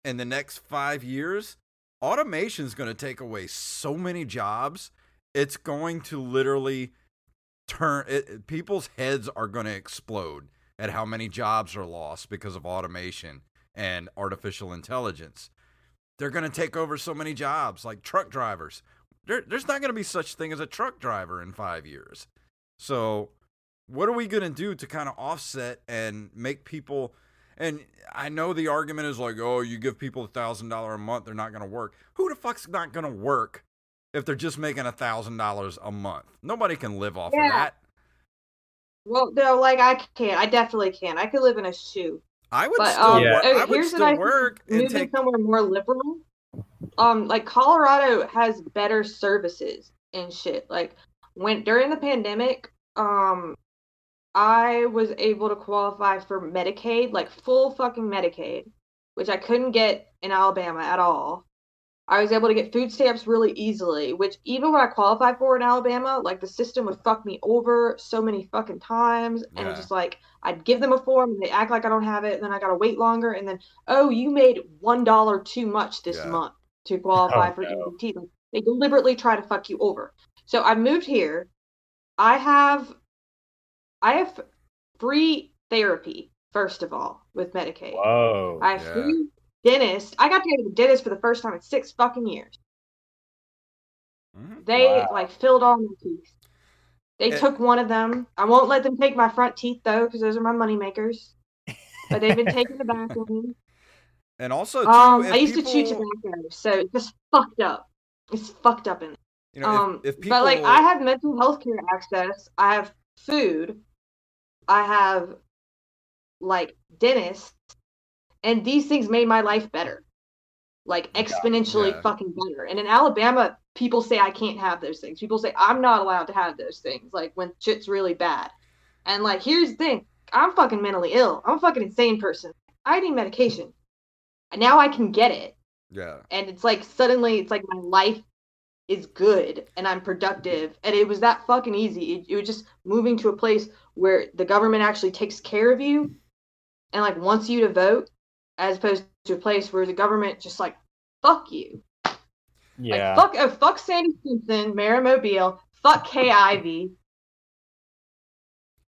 in the next five years, automation is going to take away so many jobs. It's going to literally turn it, people's heads are going to explode at how many jobs are lost because of automation and artificial intelligence they're going to take over so many jobs like truck drivers there, there's not going to be such thing as a truck driver in five years so what are we going to do to kind of offset and make people and i know the argument is like oh you give people a thousand dollar a month they're not going to work who the fuck's not going to work if they're just making a thousand dollars a month nobody can live off
Yeah.
of that
Well, no, like I can't. I definitely can't. I could live in a shoe.
i would
But
still,
um,
Yeah.
work, I would
here's
still
thing,
work
moving
take
somewhere more liberal. Um, like Colorado has better services and shit. Like when during the pandemic, um, I was able to qualify for Medicaid, like full fucking Medicaid, which I couldn't get in Alabama at all. I was able to get food stamps really easily, which even when I qualified for in Alabama, like the system would fuck me over so many fucking times. And
Yeah.
just like, I'd give them a form and they act like I don't have it. And then I got to wait longer. And then, oh, you made $1 too much this
Yeah.
month to oh, qualify
Oh,
for
no.
EBT. Like, they deliberately try to fuck you over. So I moved here. I have, I have free therapy, first of all, with Medicaid.
Whoa.
I have
Yeah.
free dentist. I got to go to the dentist for the first time in six fucking years.
Mhm.
They
Wow.
like filled all my teeth. They
Eh.
took one of them. I won't let them take my front teeth though, because those are my money makers. But they've been taking the back one.
And also, too,
Um, I used to chew
people-
tobacco, so it's just fucked up. It's fucked up in there.
You know, if-
um,
if, people,
but like I have mental health care access. I have food. I have like dentists, and these things made my life better, like exponentially
Yeah.
fucking better. And in Alabama, people say I can't have those things. People say I'm not allowed to have those things, like when shit's really bad. And like, here's the thing: I'm fucking mentally ill. I'm a fucking insane person. I need medication, and now I can get it
yeah,
and it's like suddenly it's like my life is good and I'm productive and it was that fucking easy. It, it was just moving to a place where the government actually takes care of you and like wants you to vote as opposed to a place where the government just like fuck you.
yeah.
Like fuck oh fuck Sandy Stimpson, Mayor of Mobile, fuck Kay Ivey,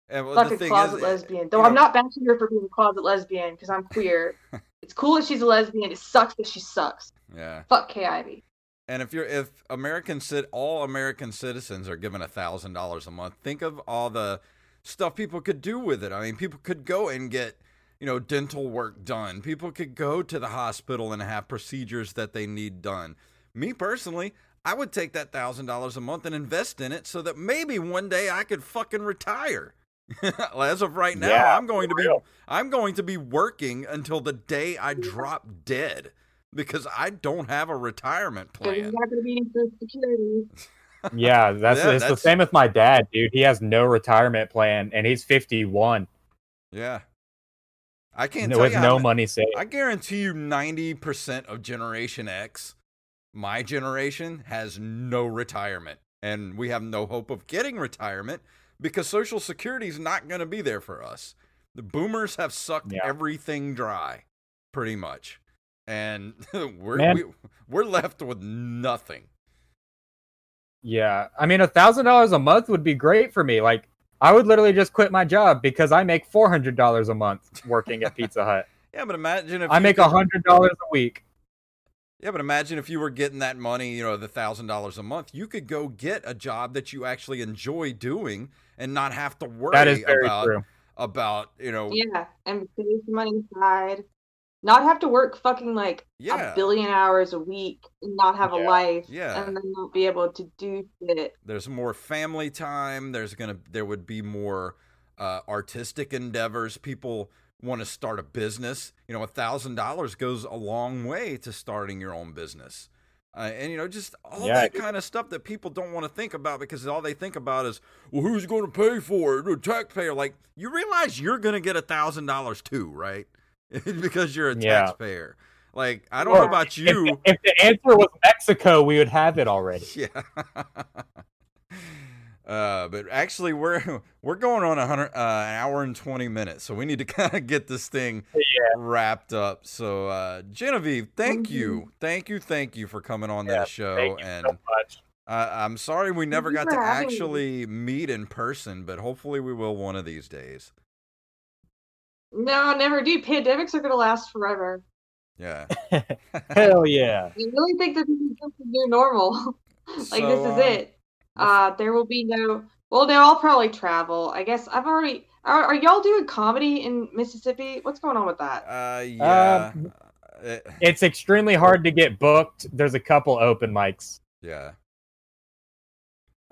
and well,
fuck
the
a
thing
closet
is,
lesbian. Though I'm
know,
not bashing her for being a closet lesbian because I'm queer. it's cool that she's a lesbian. It sucks that she sucks.
Yeah,
Fuck Kay Ivey.
and if you're if American cit all American citizens are given a thousand dollars a month, think of all the stuff people could do with it. I mean, people could go and get you know dental work done. People could go to the hospital and have procedures that they need done. Me personally. I would take that thousand dollars a month and invest in it so that maybe one day I could fucking retire. As of right now,
Yeah,
I'm going to be
real.
I'm going to be working until the day I drop dead because I don't have a retirement
Because there's
plan.
not going to be any Social Security.
Yeah, that's
Yeah,
it's the same with my dad, dude. He has no retirement plan and he's 51
Yeah. I can't
no- with no
how-
money saved.
I guarantee you 90% of Generation X, my generation, has no retirement. And we have no hope of getting retirement because Social Security is not going to be there for us. The boomers have sucked
Yeah.
everything dry, pretty much. And we're,
Man.
we, we're left with nothing.
Yeah, I mean, a thousand dollars a month would be great for me. Like, I would literally just quit my job because I make four hundred dollars a month working at Pizza Hut.
Yeah, but imagine if
I make
could-
a hundred dollars a week.
Yeah, but imagine if you were getting that money, you know, the thousand dollars a month, you could go get a job that you actually enjoy doing and not have to worry
That is very
about
true.
about you know
Yeah, and save some money aside. Not have to work fucking like
Yeah.
a billion hours a week and not have a life.
Yeah.
And then not be able to do shit.
there's more family time there's gonna there would be more uh, artistic endeavors people want to start a business you know a thousand dollars goes a long way to starting your own business uh, and you know just all
Yeah,
that kind of stuff that people don't want to think about because all they think about is well who's going to pay for it the taxpayer like you realize you're going to get a thousand dollars too right because you're a
Yeah.
taxpayer like i don't know about you
if the answer was Mexico, we would have it already.
Yeah. Uh, but actually, we're we're going on a hundred uh, an hour and twenty minutes, so we need to kind of get this thing wrapped up. So, uh, Genevieve, thank you, thank you, thank you for coming on
Yeah,
this show.
Thank you
and
so much.
uh, I'm sorry we never
you
got to
having me.
actually meet in person, but hopefully we will one of these days.
No, never do. Pandemics are gonna last forever.
Yeah.
Hell yeah.
I really think that this is just the new normal. like this is
uh,
it. Uh there will be no well no, I'll probably travel. I guess I've already are, are y'all doing comedy in Mississippi? What's going on with that?
Uh, yeah.
Um,
Uh,
It's extremely hard to get booked. There's a couple open mics.
yeah.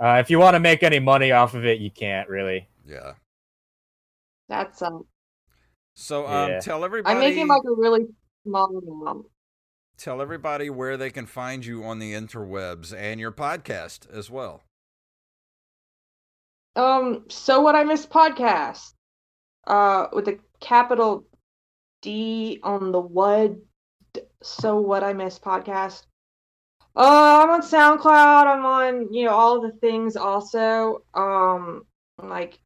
Uh, if you want to make any money off of it, you can't really.
Yeah.
That's um
So, um,
Yeah.
tell everybody.
I'm making like a really small amount.
tell everybody where they can find you on the interwebs and your podcast as well.
Um, so what I miss podcast, uh, with a capital D on the what? So what I miss podcast. Uh, I'm on SoundCloud. I'm on you know all the things also. Um, like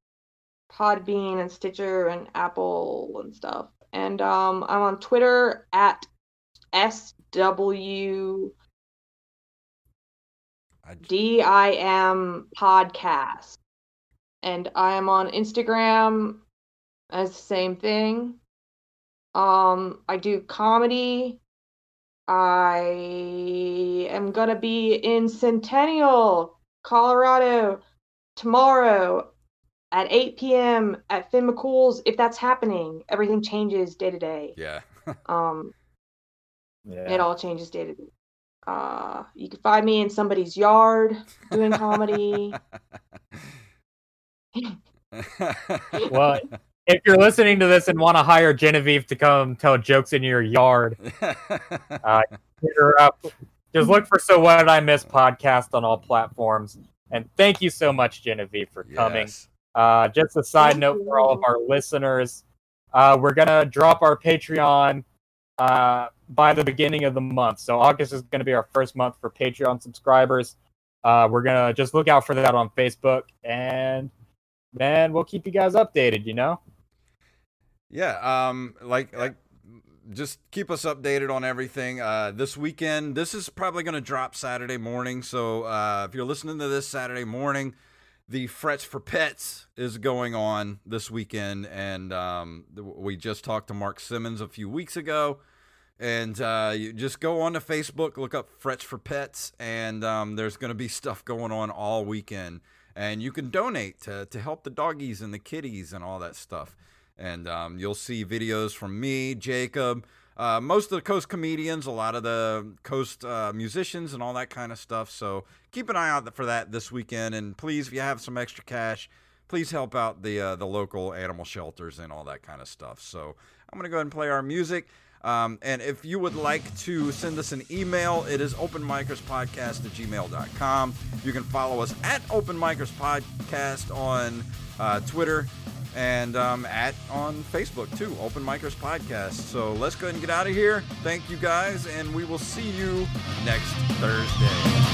Podbean and Stitcher and Apple and stuff. And um, I'm on Twitter at SW
I,
DIM podcast. And I am on Instagram as the same thing. Um, I do comedy. I am gonna be in Centennial, Colorado tomorrow at 8 p.m. at Finn McCool's. If that's happening, everything changes day to day.
yeah.
Um,
Yeah.
it all changes day to day. Uh, you can find me in somebody's yard doing comedy.
Well, if you're listening to this and want to hire Genevieve to come tell jokes in your yard, uh, hit her up. Just look for So What Did I Miss podcast on all platforms. And thank you so much, Genevieve, for coming.
Yes.
Uh, just a side
Thank
note for all of our listeners, uh, we're gonna drop our Patreon uh, by the beginning of the month. So August is gonna be our first month for Patreon subscribers. Uh, we're gonna just look out for that on Facebook, and man, we'll keep you guys updated. You know.
Yeah, um, like like, just keep us updated on everything. Uh, this weekend, this is probably going to drop Saturday morning. So uh, if you're listening to this Saturday morning, the Frets for Pets is going on this weekend, and um, we just talked to Mark Simmons a few weeks ago. And uh, you just go on to Facebook, look up Frets for Pets, and um, there's going to be stuff going on all weekend. And you can donate to, to help the doggies and the kitties and all that stuff and um, you'll see videos from me, Jacob, uh, most of the Coast comedians, a lot of the Coast uh, musicians, and all that kind of stuff. So keep an eye out for that this weekend, and please, if you have some extra cash, please help out the uh, the local animal shelters and all that kind of stuff. So I'm gonna go ahead and play our music. Um, and if you would like to send us an email, it is openmicerspodcast at gmail.com. You can follow us at Open Podcast on uh, Twitter and um, at on Facebook too, Open Micers Podcast. So let's go ahead and get out of here. Thank you guys, and we will see you next Thursday.